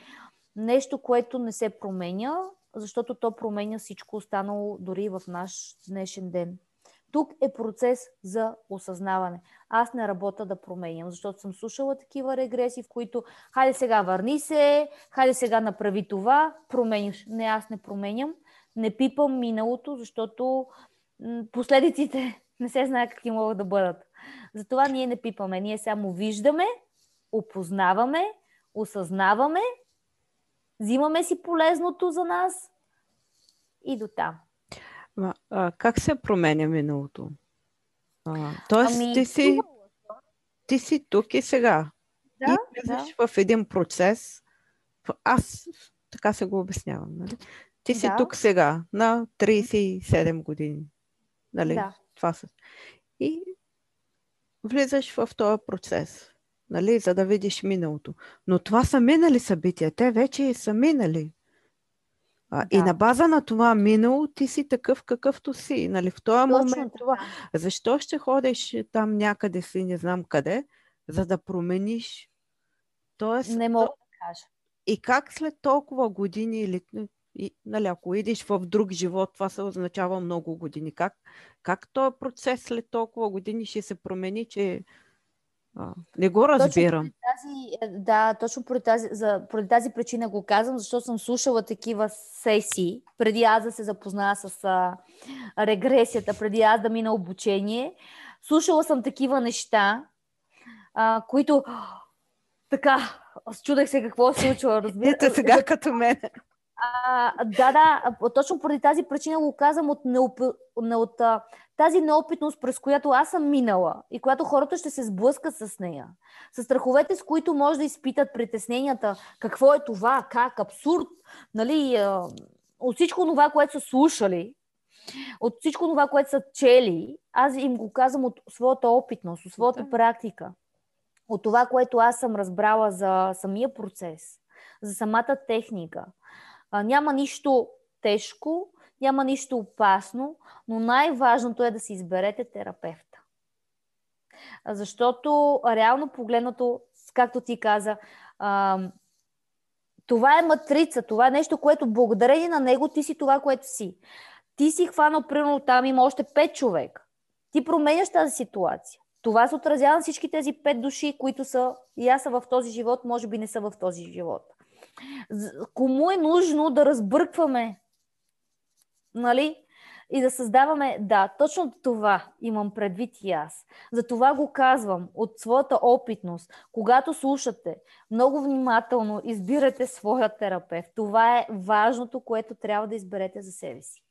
нещо, което не се променя, защото то променя всичко останало дори в наш днешен ден. Тук е процес за осъзнаване. Аз не работя да променям, защото съм слушала такива регреси, в които хайде сега върни се, хайде сега направи това, променяш. Не, аз не променям, не пипам миналото, защото последиците (laughs) не се знае какви могат да бъдат. Затова ние не пипаме, ние само виждаме, опознаваме, осъзнаваме, взимаме си полезното за нас и до там. А, а, как се променя миналото? А, тоест, ами, ти, си, ти си тук и сега. Да, и влизаш да. в един процес. Аз така се го обяснявам. Нали? Ти си да. тук сега, на 37 години. Нали? Да. Това са. И влизаш в този процес, нали? за да видиш миналото. Но това са минали събития. Те вече са минали. Да. И на база на това минало ти си такъв какъвто си. Нали? В този Точно момент това. Защо ще ходиш там някъде си, не знам къде, за да промениш? Тоест, не мога да кажа. И как след толкова години или И, нали, ако идиш в друг живот, това се означава много години. Как, как този процес след толкова години ще се промени, че а, не го разбирам. Точно тази, е, да, точно поради тази, за, поради тази причина го казвам, защото съм слушала такива сесии, преди аз да се запозная с а, регресията, преди аз да мина обучение. Слушала съм такива неща, а, които така, чудех се какво се случва. Разбирате сега като мен. А, да, да, точно поради тази причина го казвам от, неоп... от а, тази неопитност, през която аз съм минала и която хората ще се сблъскат с нея. С страховете, с които може да изпитат притесненията, какво е това, как, абсурд, нали, от всичко това, което са слушали, от всичко това, което са чели, аз им го казвам от своята опитност, от своята да. практика, от това, което аз съм разбрала за самия процес, за самата техника – а, няма нищо тежко, няма нищо опасно, но най-важното е да си изберете терапевта. Защото реално погледнато, както ти каза, това е матрица, това е нещо, което благодарение на него ти си това, което си. Ти си хванал, примерно, там има още пет човека. Ти променяш тази ситуация. Това се отразява на всички тези пет души, които са и аз са в този живот, може би не са в този живот. Кому е нужно да разбъркваме? Нали? И да създаваме, да, точно това имам предвид и аз. За това го казвам от своята опитност. Когато слушате, много внимателно избирате своя терапевт. Това е важното, което трябва да изберете за себе си.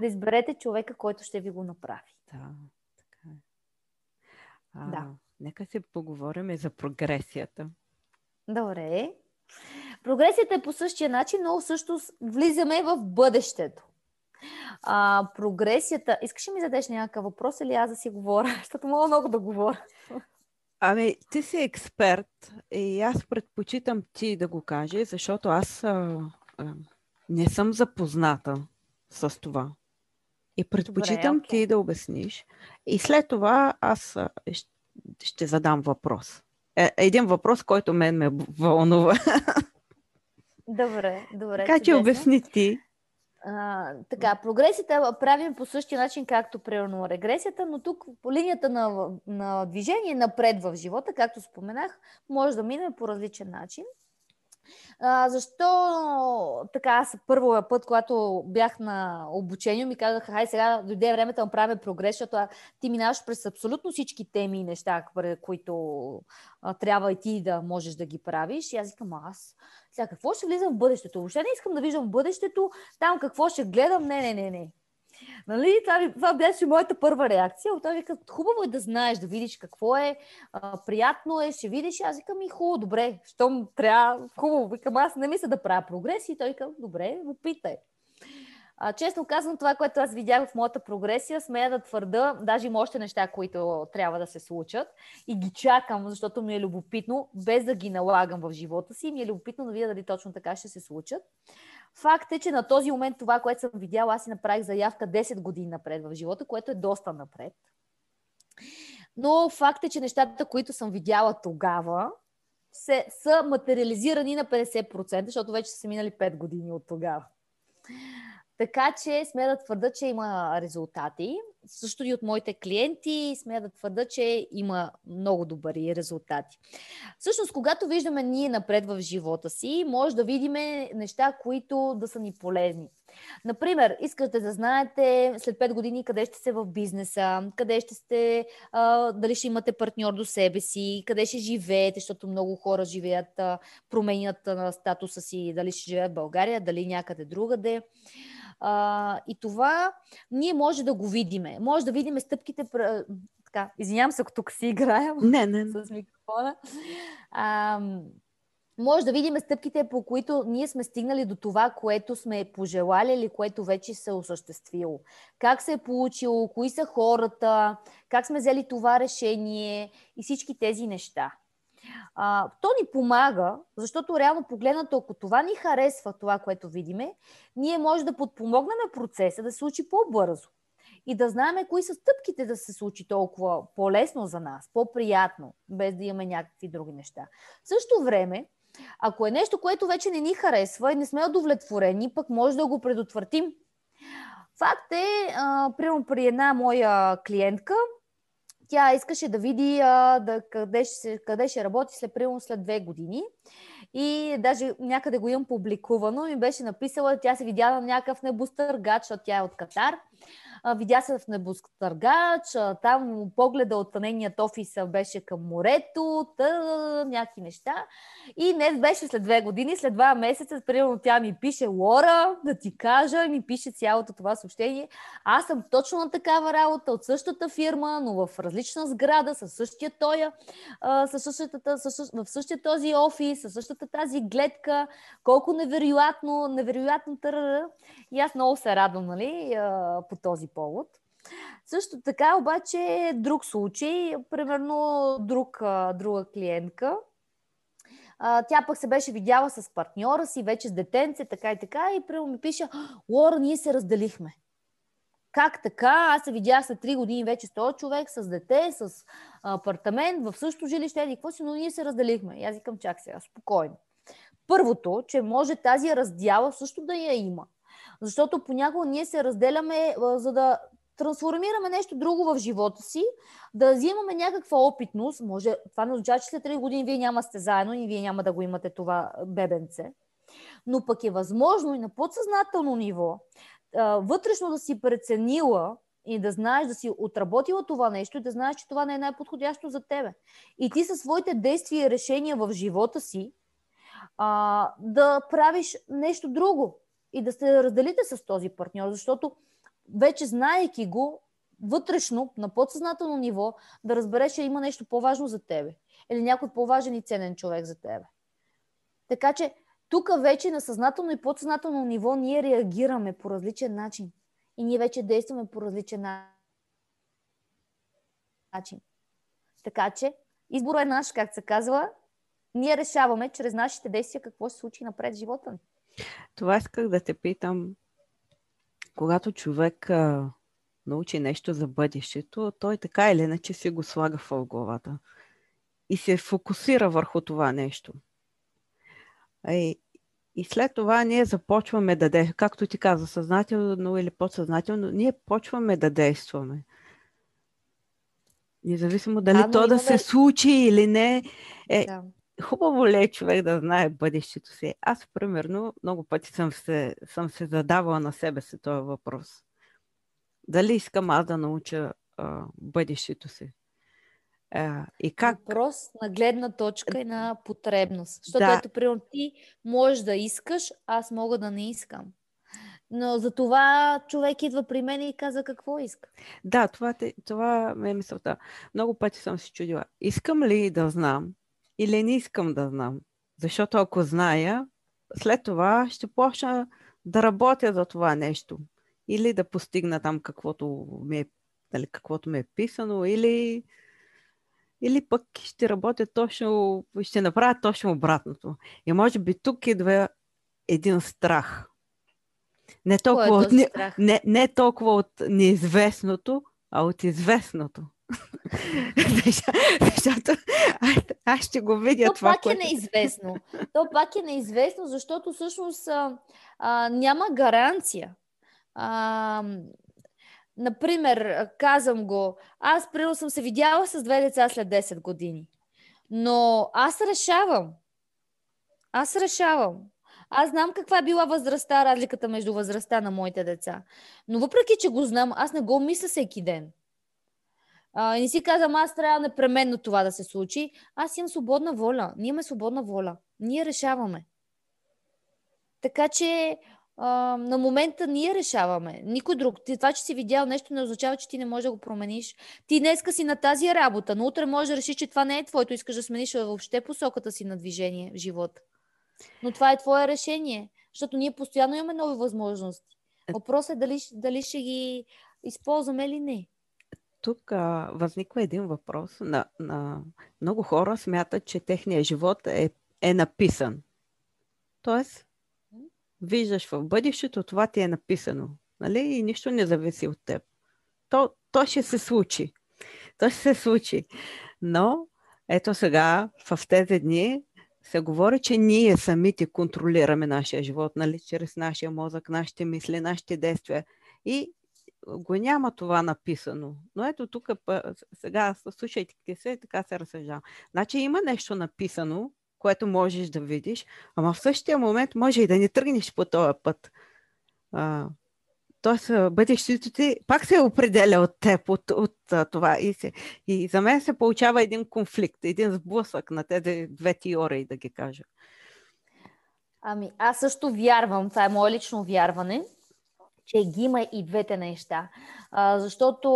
Да изберете човека, който ще ви го направи. Да, така е. А, да. Нека се поговорим за прогресията. Добре. Прогресията е по същия начин, но всъщност влизаме в бъдещето. А, прогресията. Искаш ли ми задеш някакъв въпрос или аз да си говоря? (laughs) Защото мога много да говоря. Ами, ти си експерт и аз предпочитам ти да го кажеш, защото аз а, а, не съм запозната с това. И предпочитам Добре, okay. ти да обясниш. И след това аз а, ще, ще задам въпрос е, един въпрос, който мен ме вълнува. (laughs) Добре, добре. Така че обясни ти. А, така, прогресията правим по същия начин, както примерно регресията, но тук по линията на, на движение напред в живота, както споменах, може да минем по различен начин. А, защо така аз първия път, когато бях на обучение, ми казаха, хай сега дойде време да направим прогрес, защото ти минаваш през абсолютно всички теми и неща, които а, трябва и ти да можеш да ги правиш. И аз викам, аз сега какво ще влизам в бъдещето? Въобще не искам да виждам в бъдещето, там какво ще гледам, не, не, не, не. Нали? Това, това беше моята първа реакция. От вика, хубаво е да знаеш, да видиш какво е, а, приятно е, ще видиш. Аз викам и хубаво, добре, щом трябва, хубаво. Викам, аз не мисля да правя прогрес и той вика, добре, опитай. А, честно казвам, това, което аз видях в моята прогресия, смея да твърда, даже има още неща, които трябва да се случат и ги чакам, защото ми е любопитно, без да ги налагам в живота си, ми е любопитно да видя дали точно така ще се случат. Факт е, че на този момент това, което съм видяла, аз си направих заявка 10 години напред в живота, което е доста напред. Но факт е, че нещата, които съм видяла тогава, се, са материализирани на 50%, защото вече са минали 5 години от тогава. Така че сме да твърда, че има резултати. Също и от моите клиенти сме да твърда, че има много добри резултати. Всъщност, когато виждаме ние напред в живота си, може да видим неща, които да са ни полезни. Например, искате да знаете след 5 години къде ще сте в бизнеса, къде ще сте, а, дали ще имате партньор до себе си, къде ще живеете, защото много хора живеят, а, променят на статуса си, дали ще живеят в България, дали някъде другаде. А, и това ние може да го видиме. Може да видиме стъпките. Така, извинявам се, ако тук си играем не, не. (laughs) с микрофона. А, може да видим стъпките, по които ние сме стигнали до това, което сме пожелали или което вече се е осъществило. Как се е получило, кои са хората, как сме взели това решение и всички тези неща. А, то ни помага, защото реално погледнато, ако това ни харесва, това, което видиме, ние може да подпомогнем процеса да се случи по-бързо и да знаем кои са стъпките да се случи толкова по-лесно за нас, по-приятно, без да имаме някакви други неща. В същото време, Ако е нещо, което вече не ни харесва и не сме удовлетворени, пък може да го предотвратим. Факт е, а, примерно при една моя клиентка, тя искаше да види а, да, къде, ще, къде ще работи след, примерно след две години. И даже някъде го имам публикувано и беше написала, тя се видя на някакъв небостъргач, защото тя е от Катар видя се в небостъргач, там погледа от нейният офис беше към морето, тъ, някакви неща. И днес беше след две години, след два месеца, примерно тя ми пише, Лора, да ти кажа, ми пише цялото това съобщение. Аз съм точно на такава работа от същата фирма, но в различна сграда, със същия тоя, със същата, в същия този офис, със същата тази гледка, колко невероятно, невероятно търър. И аз много се радвам, нали, по този повод. Също така, обаче, друг случай, примерно друг, друга клиентка, тя пък се беше видяла с партньора си, вече с детенце, така и така, и прямо ми пише, Лора, ние се разделихме. Как така? Аз се видях след 3 години вече с този човек, с дете, с апартамент, в същото жилище, и какво си, но ние се разделихме. И аз викам, чак сега, спокойно. Първото, че може тази раздяла също да я има. Защото понякога ние се разделяме, за да трансформираме нещо друго в живота си, да взимаме някаква опитност. Може, това не означава, че след 3 години вие няма сте заедно и вие няма да го имате това бебенце. Но пък е възможно и на подсъзнателно ниво вътрешно да си преценила и да знаеш, да си отработила това нещо и да знаеш, че това не е най-подходящо за тебе. И ти със своите действия и решения в живота си а, да правиш нещо друго и да се разделите с този партньор, защото вече знаейки го, вътрешно, на подсъзнателно ниво, да разбереш, че има нещо по-важно за тебе. Или някой по-важен и ценен човек за тебе. Така че, тук вече на съзнателно и подсъзнателно ниво ние реагираме по различен начин. И ние вече действаме по различен начин. Така че, изборът е наш, как се казва. Ние решаваме чрез нашите действия какво се случи напред в живота ни. Това исках да те питам. Когато човек а, научи нещо за бъдещето, той така или иначе си го слага в главата и се фокусира върху това нещо. И, и след това ние започваме да действаме, както ти каза, съзнателно или подсъзнателно, ние почваме да действаме. Независимо дали да, то да се случи или не, е, да хубаво ли е човек да знае бъдещето си? Аз, примерно, много пъти съм се, съм се задавала на себе си този въпрос. Дали искам аз да науча а, бъдещето си? А, и как... Въпрос на гледна точка и на потребност. Защото да. ето, примерно, ти можеш да искаш, аз мога да не искам. Но за това човек идва при мен и каза какво иска. Да, това, това ме е мисълта. Много пъти съм си чудила. Искам ли да знам или не искам да знам. Защото ако зная, след това ще почна да работя за това нещо. Или да постигна там каквото ми е, дали, каквото ми е писано, или, или пък ще работя точно, ще направя точно обратното. И може би тук идва един страх. Не е толкова, е от, не, не, не толкова от неизвестното, а от известното. (laughs) защото аз, аз ще го видя То това, пак е което... е неизвестно. То пак е неизвестно, защото всъщност а, а, няма гаранция. А, например, казвам го, аз примерно съм се видяла с две деца след 10 години. Но аз решавам. Аз решавам. Аз знам каква е била възрастта, разликата между възрастта на моите деца. Но въпреки, че го знам, аз не го мисля всеки ден. А, и не си казвам, аз трябва непременно това да се случи. Аз имам свободна воля. Ние имаме свободна воля. Ние решаваме. Така че а, на момента ние решаваме. Никой друг. Ти, това, че си видял нещо, не означава, че ти не можеш да го промениш. Ти днеска си на тази работа, но утре можеш да решиш, че това не е твоето. Искаш да смениш въобще посоката си на движение в живота. Но това е твое решение. Защото ние постоянно имаме нови възможности. Е. Въпросът е дали, дали ще ги използваме или не тук а, възниква един въпрос. На, на много хора смятат, че техният живот е, е написан. Тоест, виждаш в бъдещето, това ти е написано. Нали? И нищо не зависи от теб. То, то ще се случи. То ще се случи. Но ето сега, в тези дни, се говори, че ние самите контролираме нашия живот, нали, чрез нашия мозък, нашите мисли, нашите действия. И го няма това написано. Но ето тук, сега слушайте се, така се разсъждавам. Значи има нещо написано, което можеш да видиш, ама в същия момент може и да не тръгнеш по този път. А, Тоест, бъдещето ти пак се определя от теб, от, от, от това. И, се, и за мен се получава един конфликт, един сблъсък на тези две теории, да ги кажа. Ами, аз също вярвам, това е мое лично вярване, че ги има и двете неща. А, защото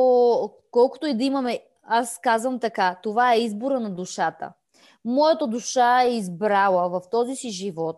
колкото и да имаме, аз казвам така, това е избора на душата. Моята душа е избрала в този си живот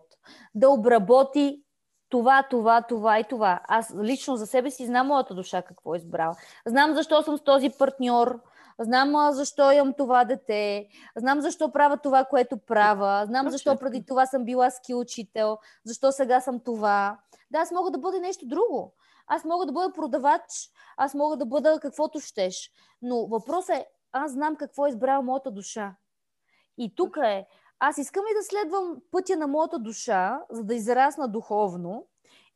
да обработи това, това, това и това. Аз лично за себе си знам моята душа какво е избрала. Знам защо съм с този партньор, знам защо имам това дете, знам защо правя това, което правя, знам защо преди това съм била ски учител, защо сега съм това. Да, аз мога да бъда нещо друго. Аз мога да бъда продавач, аз мога да бъда каквото щеш. Но въпросът е, аз знам какво е избрала моята душа. И тук е, аз искам ли да следвам пътя на моята душа, за да израсна духовно,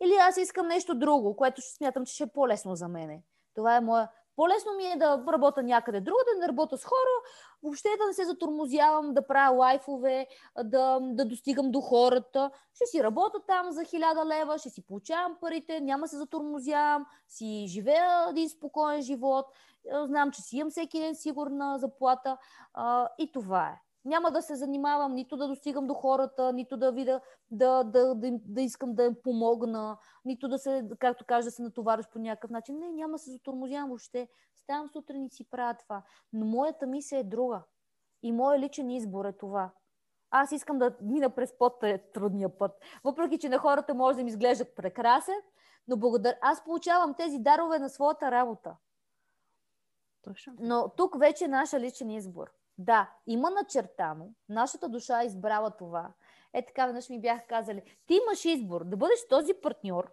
или аз искам нещо друго, което ще смятам, че ще е по-лесно за мене. Това е моя... По-лесно ми е да работя някъде друго, да не работя с хора, въобще да не се затормозявам, да правя лайфове, да, да достигам до хората. Ще си работя там за хиляда лева, ще си получавам парите, няма се затормозявам, си живея един спокоен живот, знам, че си имам всеки ден сигурна заплата. И това е няма да се занимавам нито да достигам до хората, нито да видя, да, да, да, да искам да им помогна, нито да се, както кажа, да се натовариш по някакъв начин. Не, няма да се затормозявам въобще. Ставам сутрин и си правя това. Но моята мисия е друга. И моят личен избор е това. Аз искам да мина през по-трудния път. Въпреки, че на хората може да ми изглеждат прекрасен, но благодаря. Аз получавам тези дарове на своята работа. Точно. Но тук вече е наша личен избор. Да, има начертано, нашата душа е избрала това. Е така, веднъж ми бяха казали, ти имаш избор да бъдеш този партньор,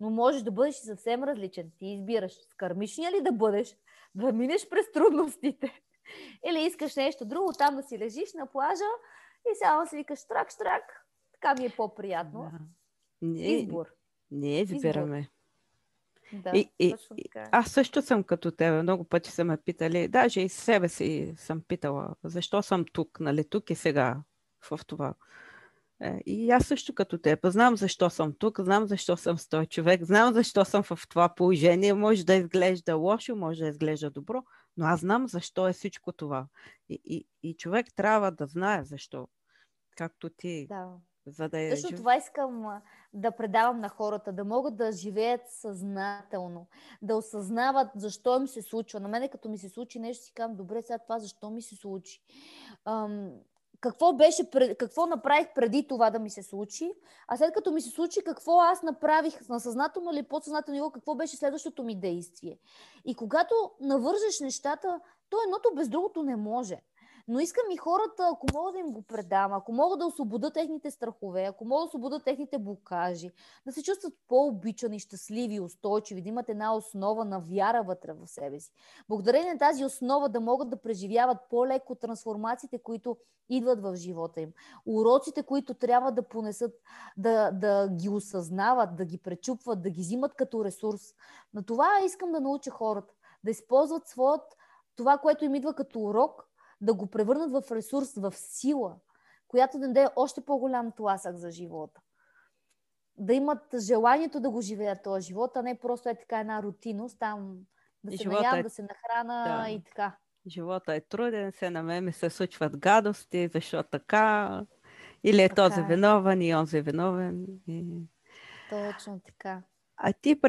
но можеш да бъдеш и съвсем различен. Ти избираш с кармичния ли да бъдеш, да минеш през трудностите. (laughs) Или искаш нещо друго, там да си лежиш на плажа и само си викаш штрак, штрак. Така ми е по-приятно. Да. Не, Избор. Не избираме. Избор. Да, и, и, така. Аз също съм като тебе. Много пъти са ме питали, даже и себе си съм питала, защо съм тук, нали, тук и сега в това. Е, и аз също като теб. Знам защо съм тук, знам защо съм с този човек, знам защо съм в това положение. Може да изглежда лошо, може да изглежда добро, но аз знам защо е всичко това. И, и, и човек трябва да знае защо. Както ти. Да. За да е Точно жив... това искам да предавам на хората, да могат да живеят съзнателно, да осъзнават защо им се случва. На мене като ми се случи нещо, си казвам, добре, сега това защо ми се случи. Ам, какво, беше, какво направих преди това да ми се случи, а след като ми се случи, какво аз направих на съзнателно или подсъзнателно ниво, какво беше следващото ми действие. И когато навържеш нещата, то едното без другото не може. Но искам и хората, ако мога да им го предам, ако мога да освобода техните страхове, ако мога да освобода техните блокажи, да се чувстват по-обичани, щастливи, устойчиви, да имат една основа на вяра вътре в себе си. Благодарение на тази основа да могат да преживяват по-леко трансформациите, които идват в живота им. Уроците, които трябва да понесат, да, да ги осъзнават, да ги пречупват, да ги взимат като ресурс. На това искам да науча хората. Да използват своят, това, което им идва като урок, да го превърнат в ресурс, в сила, която да даде още по-голям тласък за живота. Да имат желанието да го живеят този живот, а не просто е така една рутиност, там да се наям, е... да се нахрана да. и така. Живота е труден, се на мен ми се случват гадости, защо така, или е така този е. виновен и онзи виновен. И... Точно така. А ти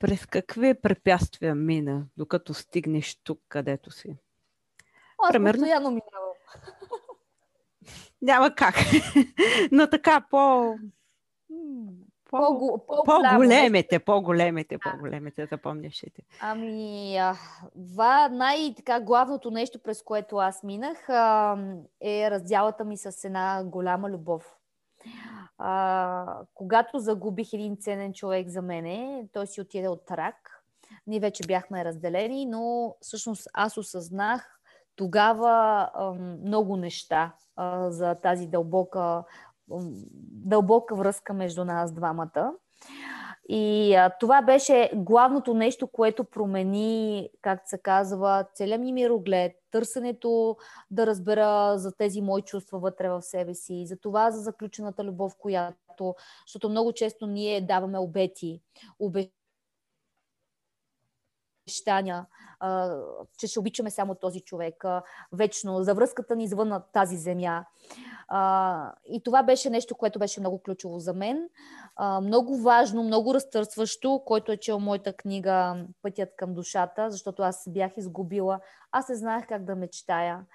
през какви препятствия мина, докато стигнеш тук, където си? Аз Примерно... постоянно минавам. Няма как. Но така по... По, по, по-големите, по-големите, по-големите, запомнящите. Ами, това най-така главното нещо, през което аз минах, е раздялата ми с една голяма любов. А, когато загубих един ценен човек за мене, той си отиде от рак. Ние вече бяхме разделени, но всъщност аз осъзнах тогава много неща за тази дълбока, дълбока връзка между нас двамата. И а, това беше главното нещо, което промени, как се казва, целият ми мироглед, търсенето да разбера за тези мои чувства вътре в себе си, за това за заключената любов, която, защото много често ние даваме обети, обещания, че ще обичаме само този човек, вечно, за връзката ни извън тази земя. И това беше нещо, което беше много ключово за мен. Много важно, много разтърсващо, който е чел моята книга Пътят към душата, защото аз бях изгубила. Аз не знаех как да мечтая.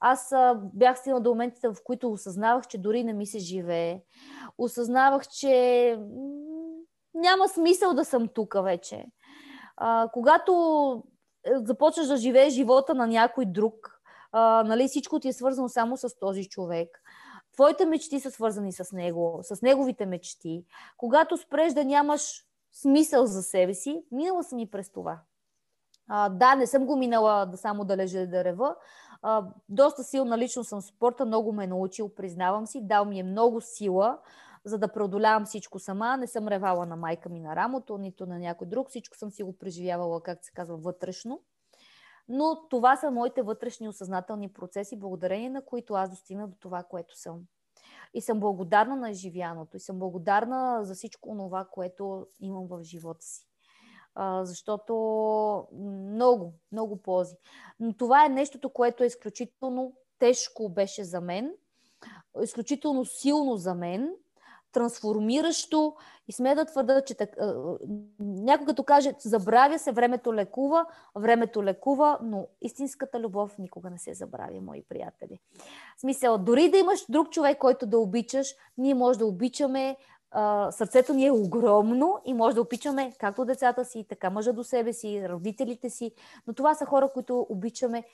Аз бях стигнала до моментите, в които осъзнавах, че дори не ми се живее. Осъзнавах, че няма смисъл да съм тук вече. А, когато е, започваш да живееш живота на някой друг, а, нали, всичко ти е свързано само с този човек. Твоите мечти са свързани с него, с неговите мечти. Когато спреш да нямаш смисъл за себе си, минала съм и през това. А, да, не съм го минала да само да лежа да рева. А, доста силна лично съм в спорта, много ме е научил, признавам си, дал ми е много сила за да преодолявам всичко сама. Не съм ревала на майка ми на рамото, нито на някой друг. Всичко съм си го преживявала, как се казва, вътрешно. Но това са моите вътрешни осъзнателни процеси, благодарение на които аз достигна до това, което съм. И съм благодарна на изживяното. И съм благодарна за всичко това, което имам в живота си. А, защото много, много ползи. Но това е нещото, което е изключително тежко беше за мен, изключително силно за мен трансформиращо и сме да твърда, че так, някой като каже, забравя се, времето лекува, времето лекува, но истинската любов никога не се забравя, мои приятели. В смисъл, дори да имаш друг човек, който да обичаш, ние може да обичаме, сърцето ни е огромно и може да обичаме както децата си, така мъжа до себе си, родителите си, но това са хора, които обичаме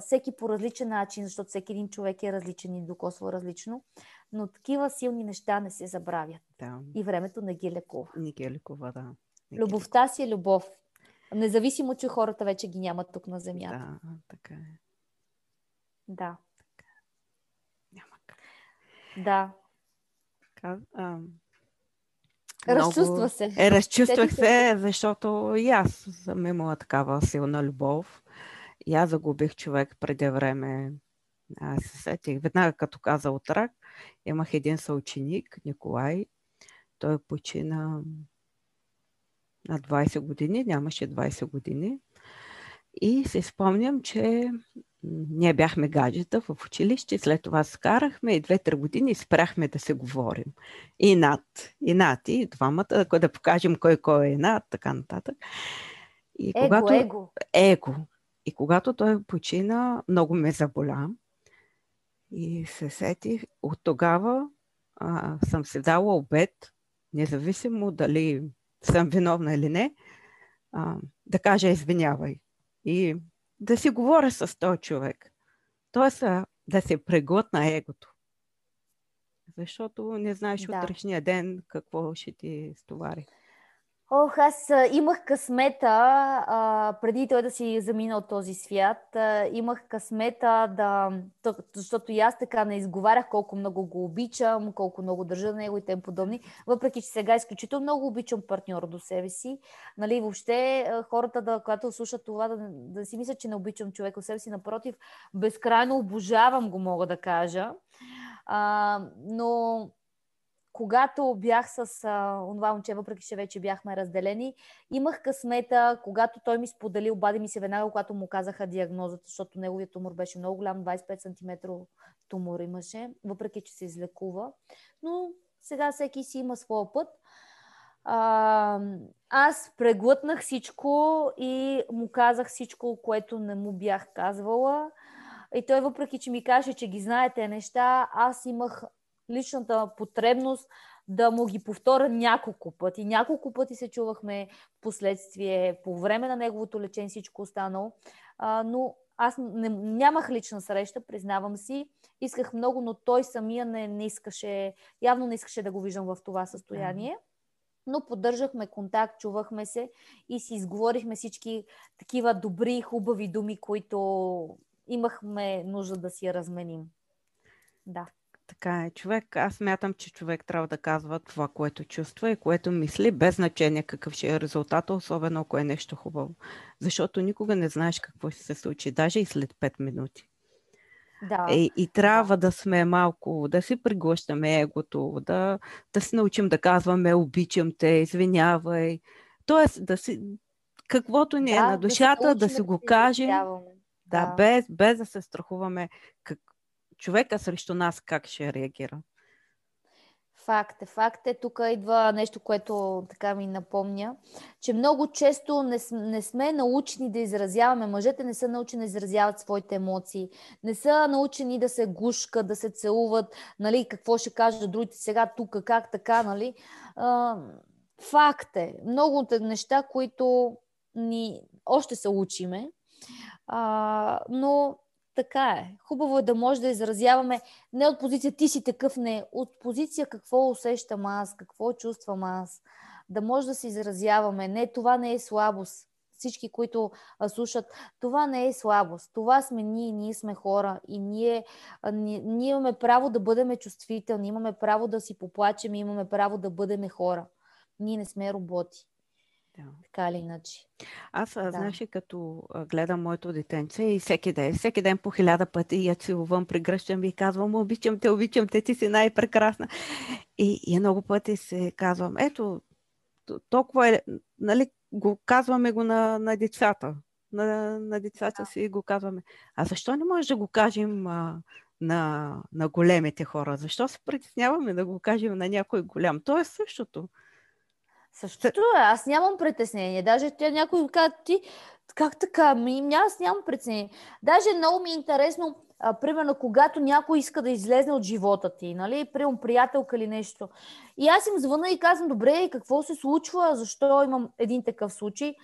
всеки по различен начин, защото всеки един човек е различен и докосва различно. Но такива силни неща не се забравят. Да. И времето не ги лекува. Не ги лекува, да. Не Любовта си е любов. Независимо, че хората вече ги нямат тук на земята. Да, така е. Да. Така. Няма как. Да. Как, а, Разчувства много... се. Е, разчувствах се, защото и аз съм имала такава силна любов. И аз загубих човек преди време. Аз се сетих. Веднага като каза от рак, имах един съученик, Николай. Той почина на 20 години, нямаше 20 години. И се спомням, че ние бяхме гаджета в училище, след това скарахме и две-три години спряхме да се говорим. И над, и над, и двамата, да покажем кой кой е над, така нататък. И его, когато... его. Его. И когато той почина, много ме заболя. И се сетих, от тогава а, съм се дала обед, независимо дали съм виновна или не, а, да кажа извинявай. И да си говоря с този човек. Тоест да се преглътна егото. Защото не знаеш да. утрешния ден какво ще ти стовари. Ох, аз имах късмета, а, преди той да си замина от този свят, а, имах късмета да, защото и аз така не изговарях колко много го обичам, колко много държа на него и тем подобни, въпреки че сега изключително много обичам партньора до себе си. Нали, въобще хората, да, когато слушат това, да, да си мислят, че не обичам човека от себе си, напротив, безкрайно обожавам го, мога да кажа. А, но когато бях с а, това момче, въпреки че вече бяхме разделени, имах късмета, когато той ми сподели, обади ми се веднага, когато му казаха диагнозата, защото неговият тумор беше много голям, 25 см тумор имаше, въпреки че се излекува. Но сега всеки си има своя път. А, аз преглътнах всичко и му казах всичко, което не му бях казвала. И той, въпреки че ми каже, че ги знаете неща, аз имах личната потребност да му ги повторя няколко пъти. Няколко пъти се чувахме в последствие, по време на неговото лечение, всичко останало. А, но аз не, нямах лична среща, признавам си. Исках много, но той самия не, не искаше, явно не искаше да го виждам в това състояние. Но поддържахме контакт, чувахме се и си изговорихме всички такива добри, хубави думи, които имахме нужда да си разменим. Да. Така е. Човек, аз мятам, че човек трябва да казва това, което чувства и което мисли, без значение какъв ще е резултата, особено ако е нещо хубаво. Защото никога не знаеш какво ще се случи, даже и след 5 минути. Да. И, и трябва да. сме малко, да си приглъщаме егото, да, да се научим да казваме обичам те, извинявай. Тоест, да си, каквото ни е да, на душата, да, да си го кажем. Да, да. Без, без да се страхуваме как, човека срещу нас как ще реагира. Факт е, факт е. Тук идва нещо, което така ми напомня, че много често не, не сме научени да изразяваме. Мъжете не са научени да изразяват своите емоции. Не са научени да се гушкат, да се целуват, нали, какво ще кажат другите сега, тук, как така, нали. А, факт е. Много от неща, които ни още се учиме, а, но така е. Хубаво е да може да изразяваме не от позиция ти си такъв, не, от позиция какво усещам аз, какво чувствам аз. Да може да се изразяваме. Не, това не е слабост. Всички, които а, слушат, това не е слабост. Това сме ние, ние сме хора и ние, а, ние, ние имаме право да бъдем чувствителни, имаме право да си поплачем, имаме право да бъдем хора. Ние не сме роботи. Да. Така или иначе. Аз, да. знаеш, като гледам моето детенце и всеки ден, всеки ден по хиляда пъти я целувам, прегръщам и казвам, обичам те, обичам те, ти си най-прекрасна. И, и много пъти се казвам, ето, толкова е, нали, го казваме го на, на децата. На, на децата да. си го казваме. А защо не може да го кажем а, на, на големите хора? Защо се притесняваме да го кажем на някой голям? То е същото. Същото е. Аз нямам притеснение. Даже тя някой казва, ти как така? Ми, аз нямам притеснение. Даже много ми е интересно, а, примерно, когато някой иска да излезне от живота ти, нали, примерно приятелка или нещо. И аз им звъна и казвам, добре, какво се случва, защо имам един такъв случай?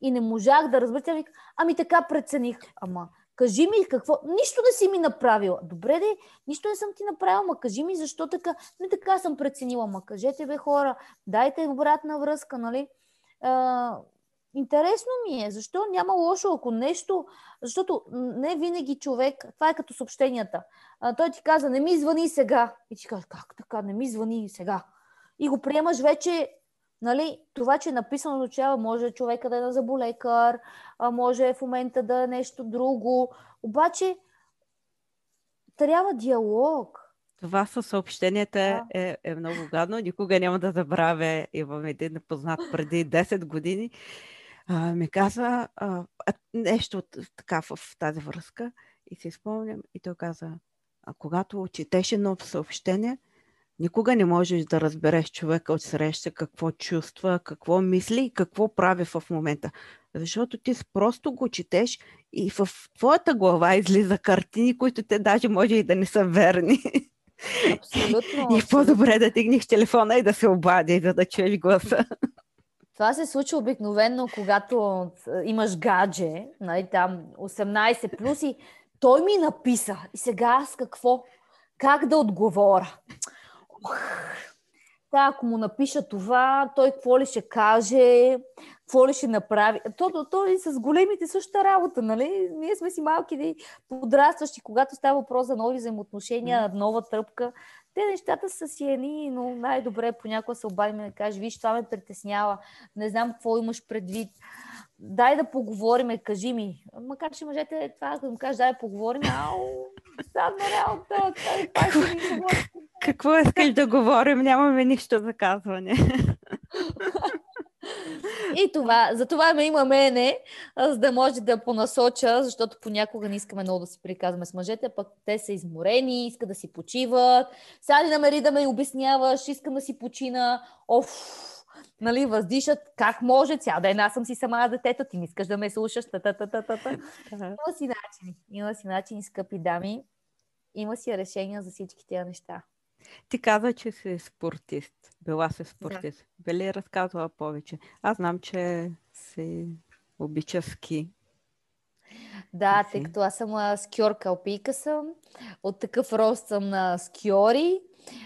И не можах да разбера. Тя ами така прецених. Ама, Кажи ми какво. Нищо не си ми направила. Добре, де, нищо не съм ти направила, ма кажи ми защо така. Не така съм преценила. Ма кажете, бе, хора, дайте обратна връзка, нали? А, интересно ми е, защо няма лошо, ако нещо, защото не винаги човек, това е като съобщенията. А, той ти каза, не ми звъни сега. И ти казва, как така, не ми звъни сега. И го приемаш вече Нали, това, че е написано означава, може човека да е на заболекар, може в момента да е нещо друго. Обаче трябва диалог. Това със съобщенията да. е, е много гадно. Никога няма да забравя. Имам един познат преди 10 години. А, ми каза а, нещо така в, в тази връзка и си спомням и той каза, а когато четеше едно съобщение, Никога не можеш да разбереш човека от среща какво чувства, какво мисли и какво прави в момента. Защото ти просто го четеш и в твоята глава излиза картини, които те даже може и да не са верни. Абсолютно. (laughs) И по-добре да тигнеш телефона и да се обади, за да чуеш гласа. Това се случва обикновено, когато имаш гадже, нали, там 18 плюс и той ми написа. И сега аз какво? Как да отговоря? Та, ако му напиша това, той какво ли ще каже, какво ли ще направи. То, то, то и с големите същата работа, нали? Ние сме си малки подрастващи, когато става въпрос за нови взаимоотношения, нова тръпка. Те нещата са си едни, но най-добре понякога се обадим и да кажеш, виж, това ме притеснява, не знам какво имаш предвид. Дай да поговорим, кажи ми. Макар че мъжете това, да му кажеш, дай да поговорим, ау, стадна работа, какво, какво искаш да говорим? Нямаме нищо за казване. И това, за това ме има мене, за да може да понасоча, защото понякога не искаме много да си приказваме с мъжете, пък те са изморени, искат да си почиват. Сега ли намери да ме обясняваш, искам да си почина. Оф, нали, въздишат, как може, цял ден аз съм си сама детето, ти не искаш да ме слушаш, та, та, та, та, та. Има си начини, има си начини, скъпи дами, има си решения за всички тези неща. Ти каза, че си спортист. Била си спортист. Да. Бели разказва повече. Аз знам, че си обича ски. Да, тъй като аз съм скиорка, алпийка съм. От такъв рост съм на скиори.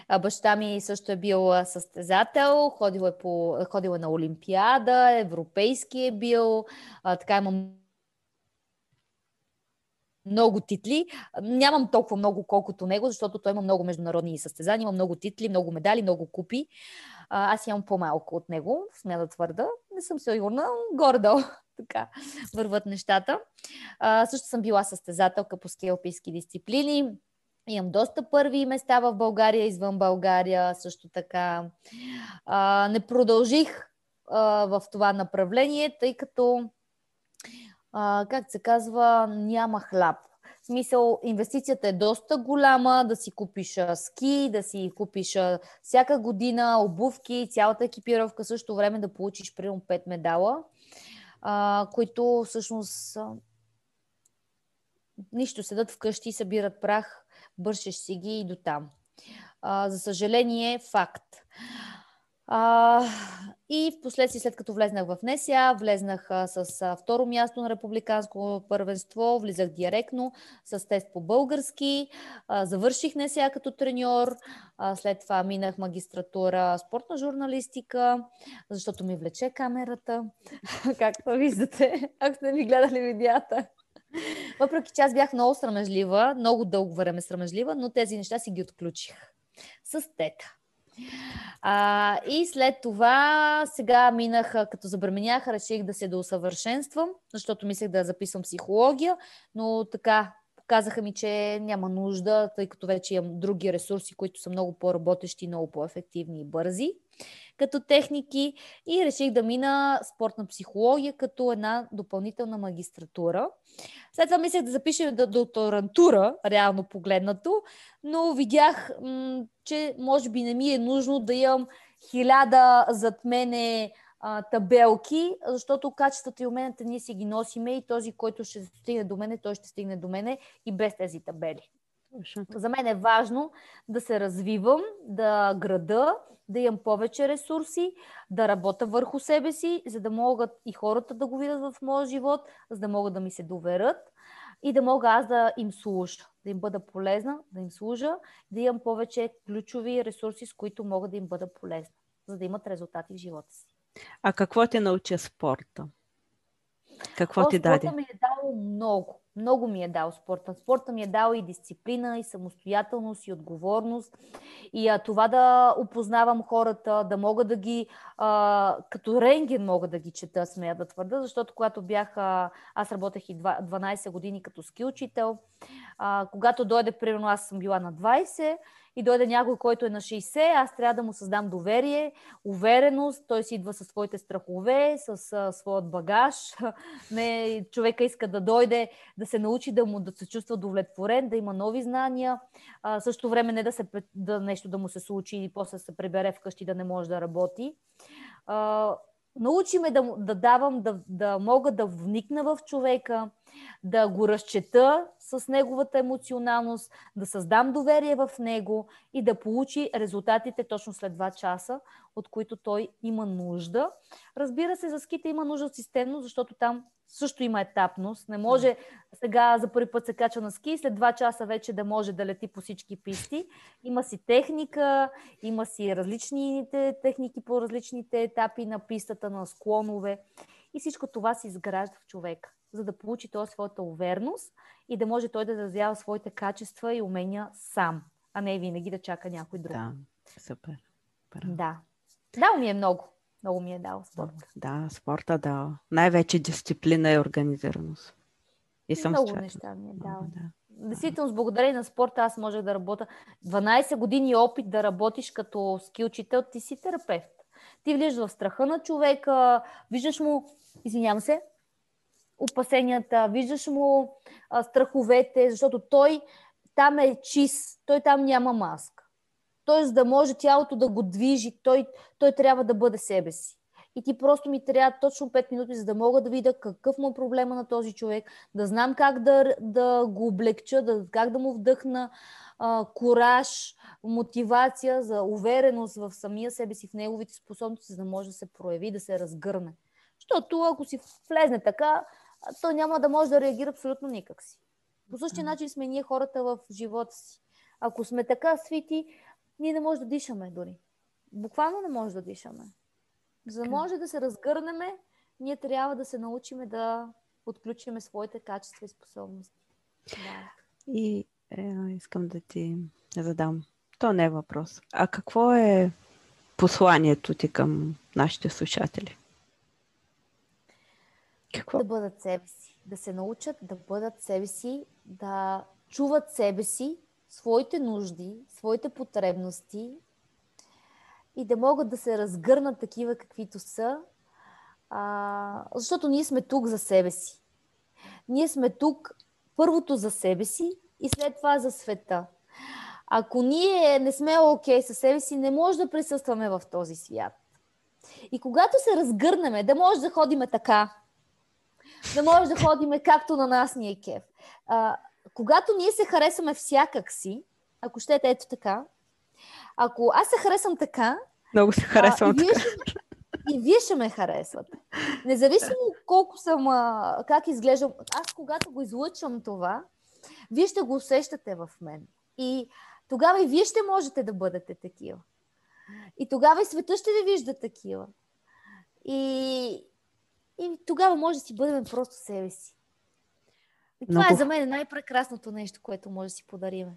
А баща ми също е бил състезател, ходил е, по, ходил е на Олимпиада, европейски е бил. А, така имам много титли. Нямам толкова много, колкото него, защото той има много международни състезания, има много титли, много медали, много купи. аз имам по-малко от него, смея да твърда. Не съм сигурна, горе-долу така върват нещата. А, също съм била състезателка по ски алпийски дисциплини. Имам доста първи места в България, извън България също така. А, не продължих а, в това направление, тъй като, а, как се казва, няма хляб. Смисъл, инвестицията е доста голяма, да си купиш ски, да си купиш всяка година обувки, цялата екипировка, също време да получиш примерно 5 медала, а, които всъщност нищо седат вкъщи, събират прах, бършеш си ги и до там. А, за съжаление, факт. А, и в последствие, след като влезнах в НСА, влезнах а, с а, второ място на републиканско първенство, влизах директно с тест по български, а, завърших НСА като треньор, а, след това минах магистратура спортна журналистика, защото ми влече камерата, (laughs) както виждате, ако сте ми гледали видеята. Въпреки че аз бях много срамежлива, много дълго време срамежлива, но тези неща си ги отключих с тета. А, и след това сега минах, като забременях, реших да се доусъвършенствам, защото мислех да записвам психология, но така казаха ми, че няма нужда, тъй като вече имам други ресурси, които са много по-работещи, много по-ефективни и бързи като техники и реших да мина спортна психология като една допълнителна магистратура. След това мислех да запиша до докторантура, реално погледнато, но видях, м- че може би не ми е нужно да имам хиляда зад мене а, табелки, защото качествата и уменията ние си ги носиме и този, който ще стигне до мене, той ще стигне до мене и без тези табели. За мен е важно да се развивам, да града, да имам повече ресурси, да работя върху себе си, за да могат и хората да го видят в моя живот, за да могат да ми се доверят и да мога аз да им служа, да им бъда полезна, да им служа, да имам повече ключови ресурси, с които мога да им бъда полезна, за да имат резултати в живота си. А какво те научи спорта? Какво О, ти даде? Ми е дал много. Много ми е дал спорта. Спорта ми е дал и дисциплина, и самостоятелност, и отговорност. И а, това да опознавам хората, да мога да ги, а, като рентген мога да ги чета, смея да твърда, защото когато бях, а, аз работех и 12 години като ски учител, а, когато дойде, примерно аз съм била на 20, и дойде някой, който е на 60, аз трябва да му създам доверие, увереност, той си идва със своите страхове, с а, своят багаж. (laughs) Не, човека иска да дойде, да се научи да му да се чувства удовлетворен, да има нови знания, а, също време не да, се, да нещо да му се случи и после се прибере вкъщи да не може да работи. А, научи ме да, да давам, да, да мога да вникна в човека, да го разчета с неговата емоционалност, да създам доверие в него и да получи резултатите точно след 2 часа, от които той има нужда. Разбира се, за ските има нужда от системно, защото там също има етапност. Не може сега за първи път се кача на ски и след 2 часа вече да може да лети по всички писти. Има си техника, има си различните техники по различните етапи на пистата, на склонове. И всичко това се изгражда в човека за да получи той своята увереност и да може той да изразява своите качества и умения сам, а не винаги да чака някой друг. Да, супер. Браво. Да. Дал ми е много. Много ми е дал спорта. Да, спорта да. Най-вече дисциплина и организираност. И съм много неща ми е дал. Да. Действително, с благодарение на спорта аз можех да работя. 12 години опит да работиш като ски учител, ти си терапевт. Ти влизаш в страха на човека, виждаш му, извинявам се, опасенията, виждаш му а, страховете, защото той там е чист, той там няма маска. Той, за да може тялото да го движи, той, той трябва да бъде себе си. И ти просто ми трябва точно 5 минути, за да мога да видя какъв му е проблема на този човек, да знам как да, да го облегча, да, как да му вдъхна а, кураж, мотивация за увереност в самия себе си, в неговите способности, за да може да се прояви, да се разгърне. Защото ако си влезне така, той няма да може да реагира абсолютно никак си. По същия начин сме ние хората в живота си. Ако сме така свити, ние не можем да дишаме дори. Буквално не може да дишаме. За да може да се разгърнеме, ние трябва да се научиме да отключиме своите качества и способности. Да. И е, искам да ти задам. То не е въпрос. А какво е посланието ти към нашите слушатели? Какво? Да бъдат себе си. Да се научат да бъдат себе си, да чуват себе си, своите нужди, своите потребности и да могат да се разгърнат такива каквито са, а, защото ние сме тук за себе си. Ние сме тук първото за себе си и след това за света. Ако ние не сме окей okay със себе си, не може да присъстваме в този свят. И когато се разгърнеме, да може да ходиме така, да може да ходиме както на нас ни е кеф. А, когато ние се харесваме всякак си, ако щете ето така, ако аз се харесвам така, много се харесвам а, и, вие ще, и вие ще ме харесвате. Независимо колко съм, а, как изглеждам, аз когато го излъчвам това, вие ще го усещате в мен. И тогава и вие ще можете да бъдете такива. И тогава и света ще ви вижда такива. И, и тогава може да си бъдем просто себе си. И това Много... е за мен най-прекрасното нещо, което може да си подариме.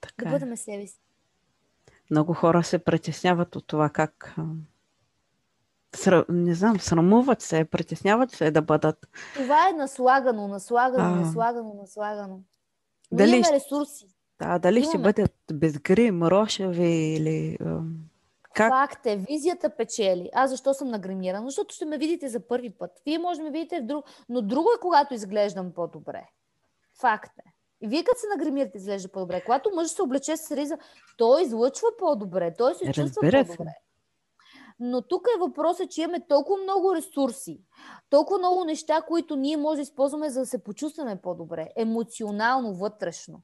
Така да е. бъдем себе си. Много хора се притесняват от това как не знам, срамуват се, притесняват се да бъдат. Това е наслагано, наслагано, а... наслагано, наслагано. Дали... Имаме ресурси. Да, дали имаме. ще бъдат безгрим, рошави или... Как? Факт е, визията печели. Аз защо съм нагримирана? Защото ще ме видите за първи път. Вие може да ме видите в друг... Но друго е, когато изглеждам по-добре. Факт е. И вие като се нагримирате, изглежда по-добре. Когато мъж се облече с риза, той излъчва по-добре, той се чувства по-добре. Но тук е въпросът, че имаме толкова много ресурси, толкова много неща, които ние може да използваме, за да се почувстваме по-добре, емоционално, вътрешно.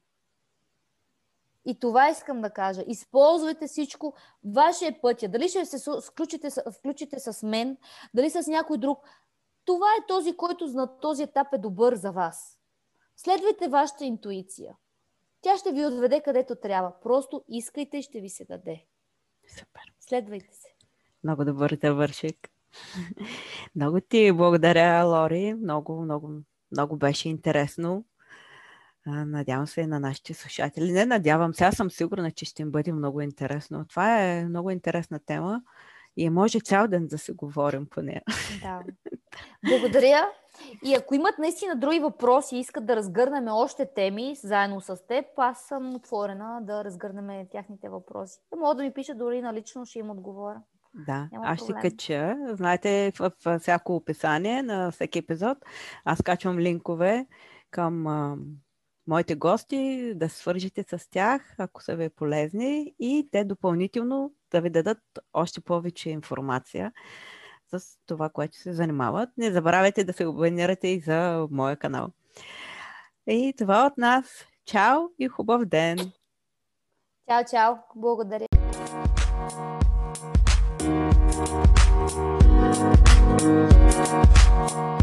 И това искам да кажа. Използвайте всичко. Вашия пътя. Дали ще се включите, включите с мен, дали с някой друг. Това е този, който на този етап е добър за вас. Следвайте вашата интуиция. Тя ще ви отведе където трябва. Просто искайте и ще ви се даде. Супер. Следвайте се. Много добър вършик. (laughs) много ти благодаря, Лори. Много, много, много беше интересно. Надявам се и на нашите слушатели. Не надявам се, аз съм сигурна, че ще им бъде много интересно. Това е много интересна тема и може цял ден да се говорим по нея. Да. (laughs) Благодаря. И ако имат наистина други въпроси и искат да разгърнем още теми заедно с теб, аз съм отворена да разгърнем тяхните въпроси. Да могат да ми пишат дори на лично, ще им отговоря. Да, Няма аз ще кача. Знаете, в, в всяко описание на всеки епизод аз качвам линкове към моите гости, да свържите с тях, ако са ви полезни и те допълнително да ви дадат още повече информация с това, което се занимават. Не забравяйте да се абонирате и за моя канал. И това от нас. Чао и хубав ден! Чао, чао! Благодаря! Thank you.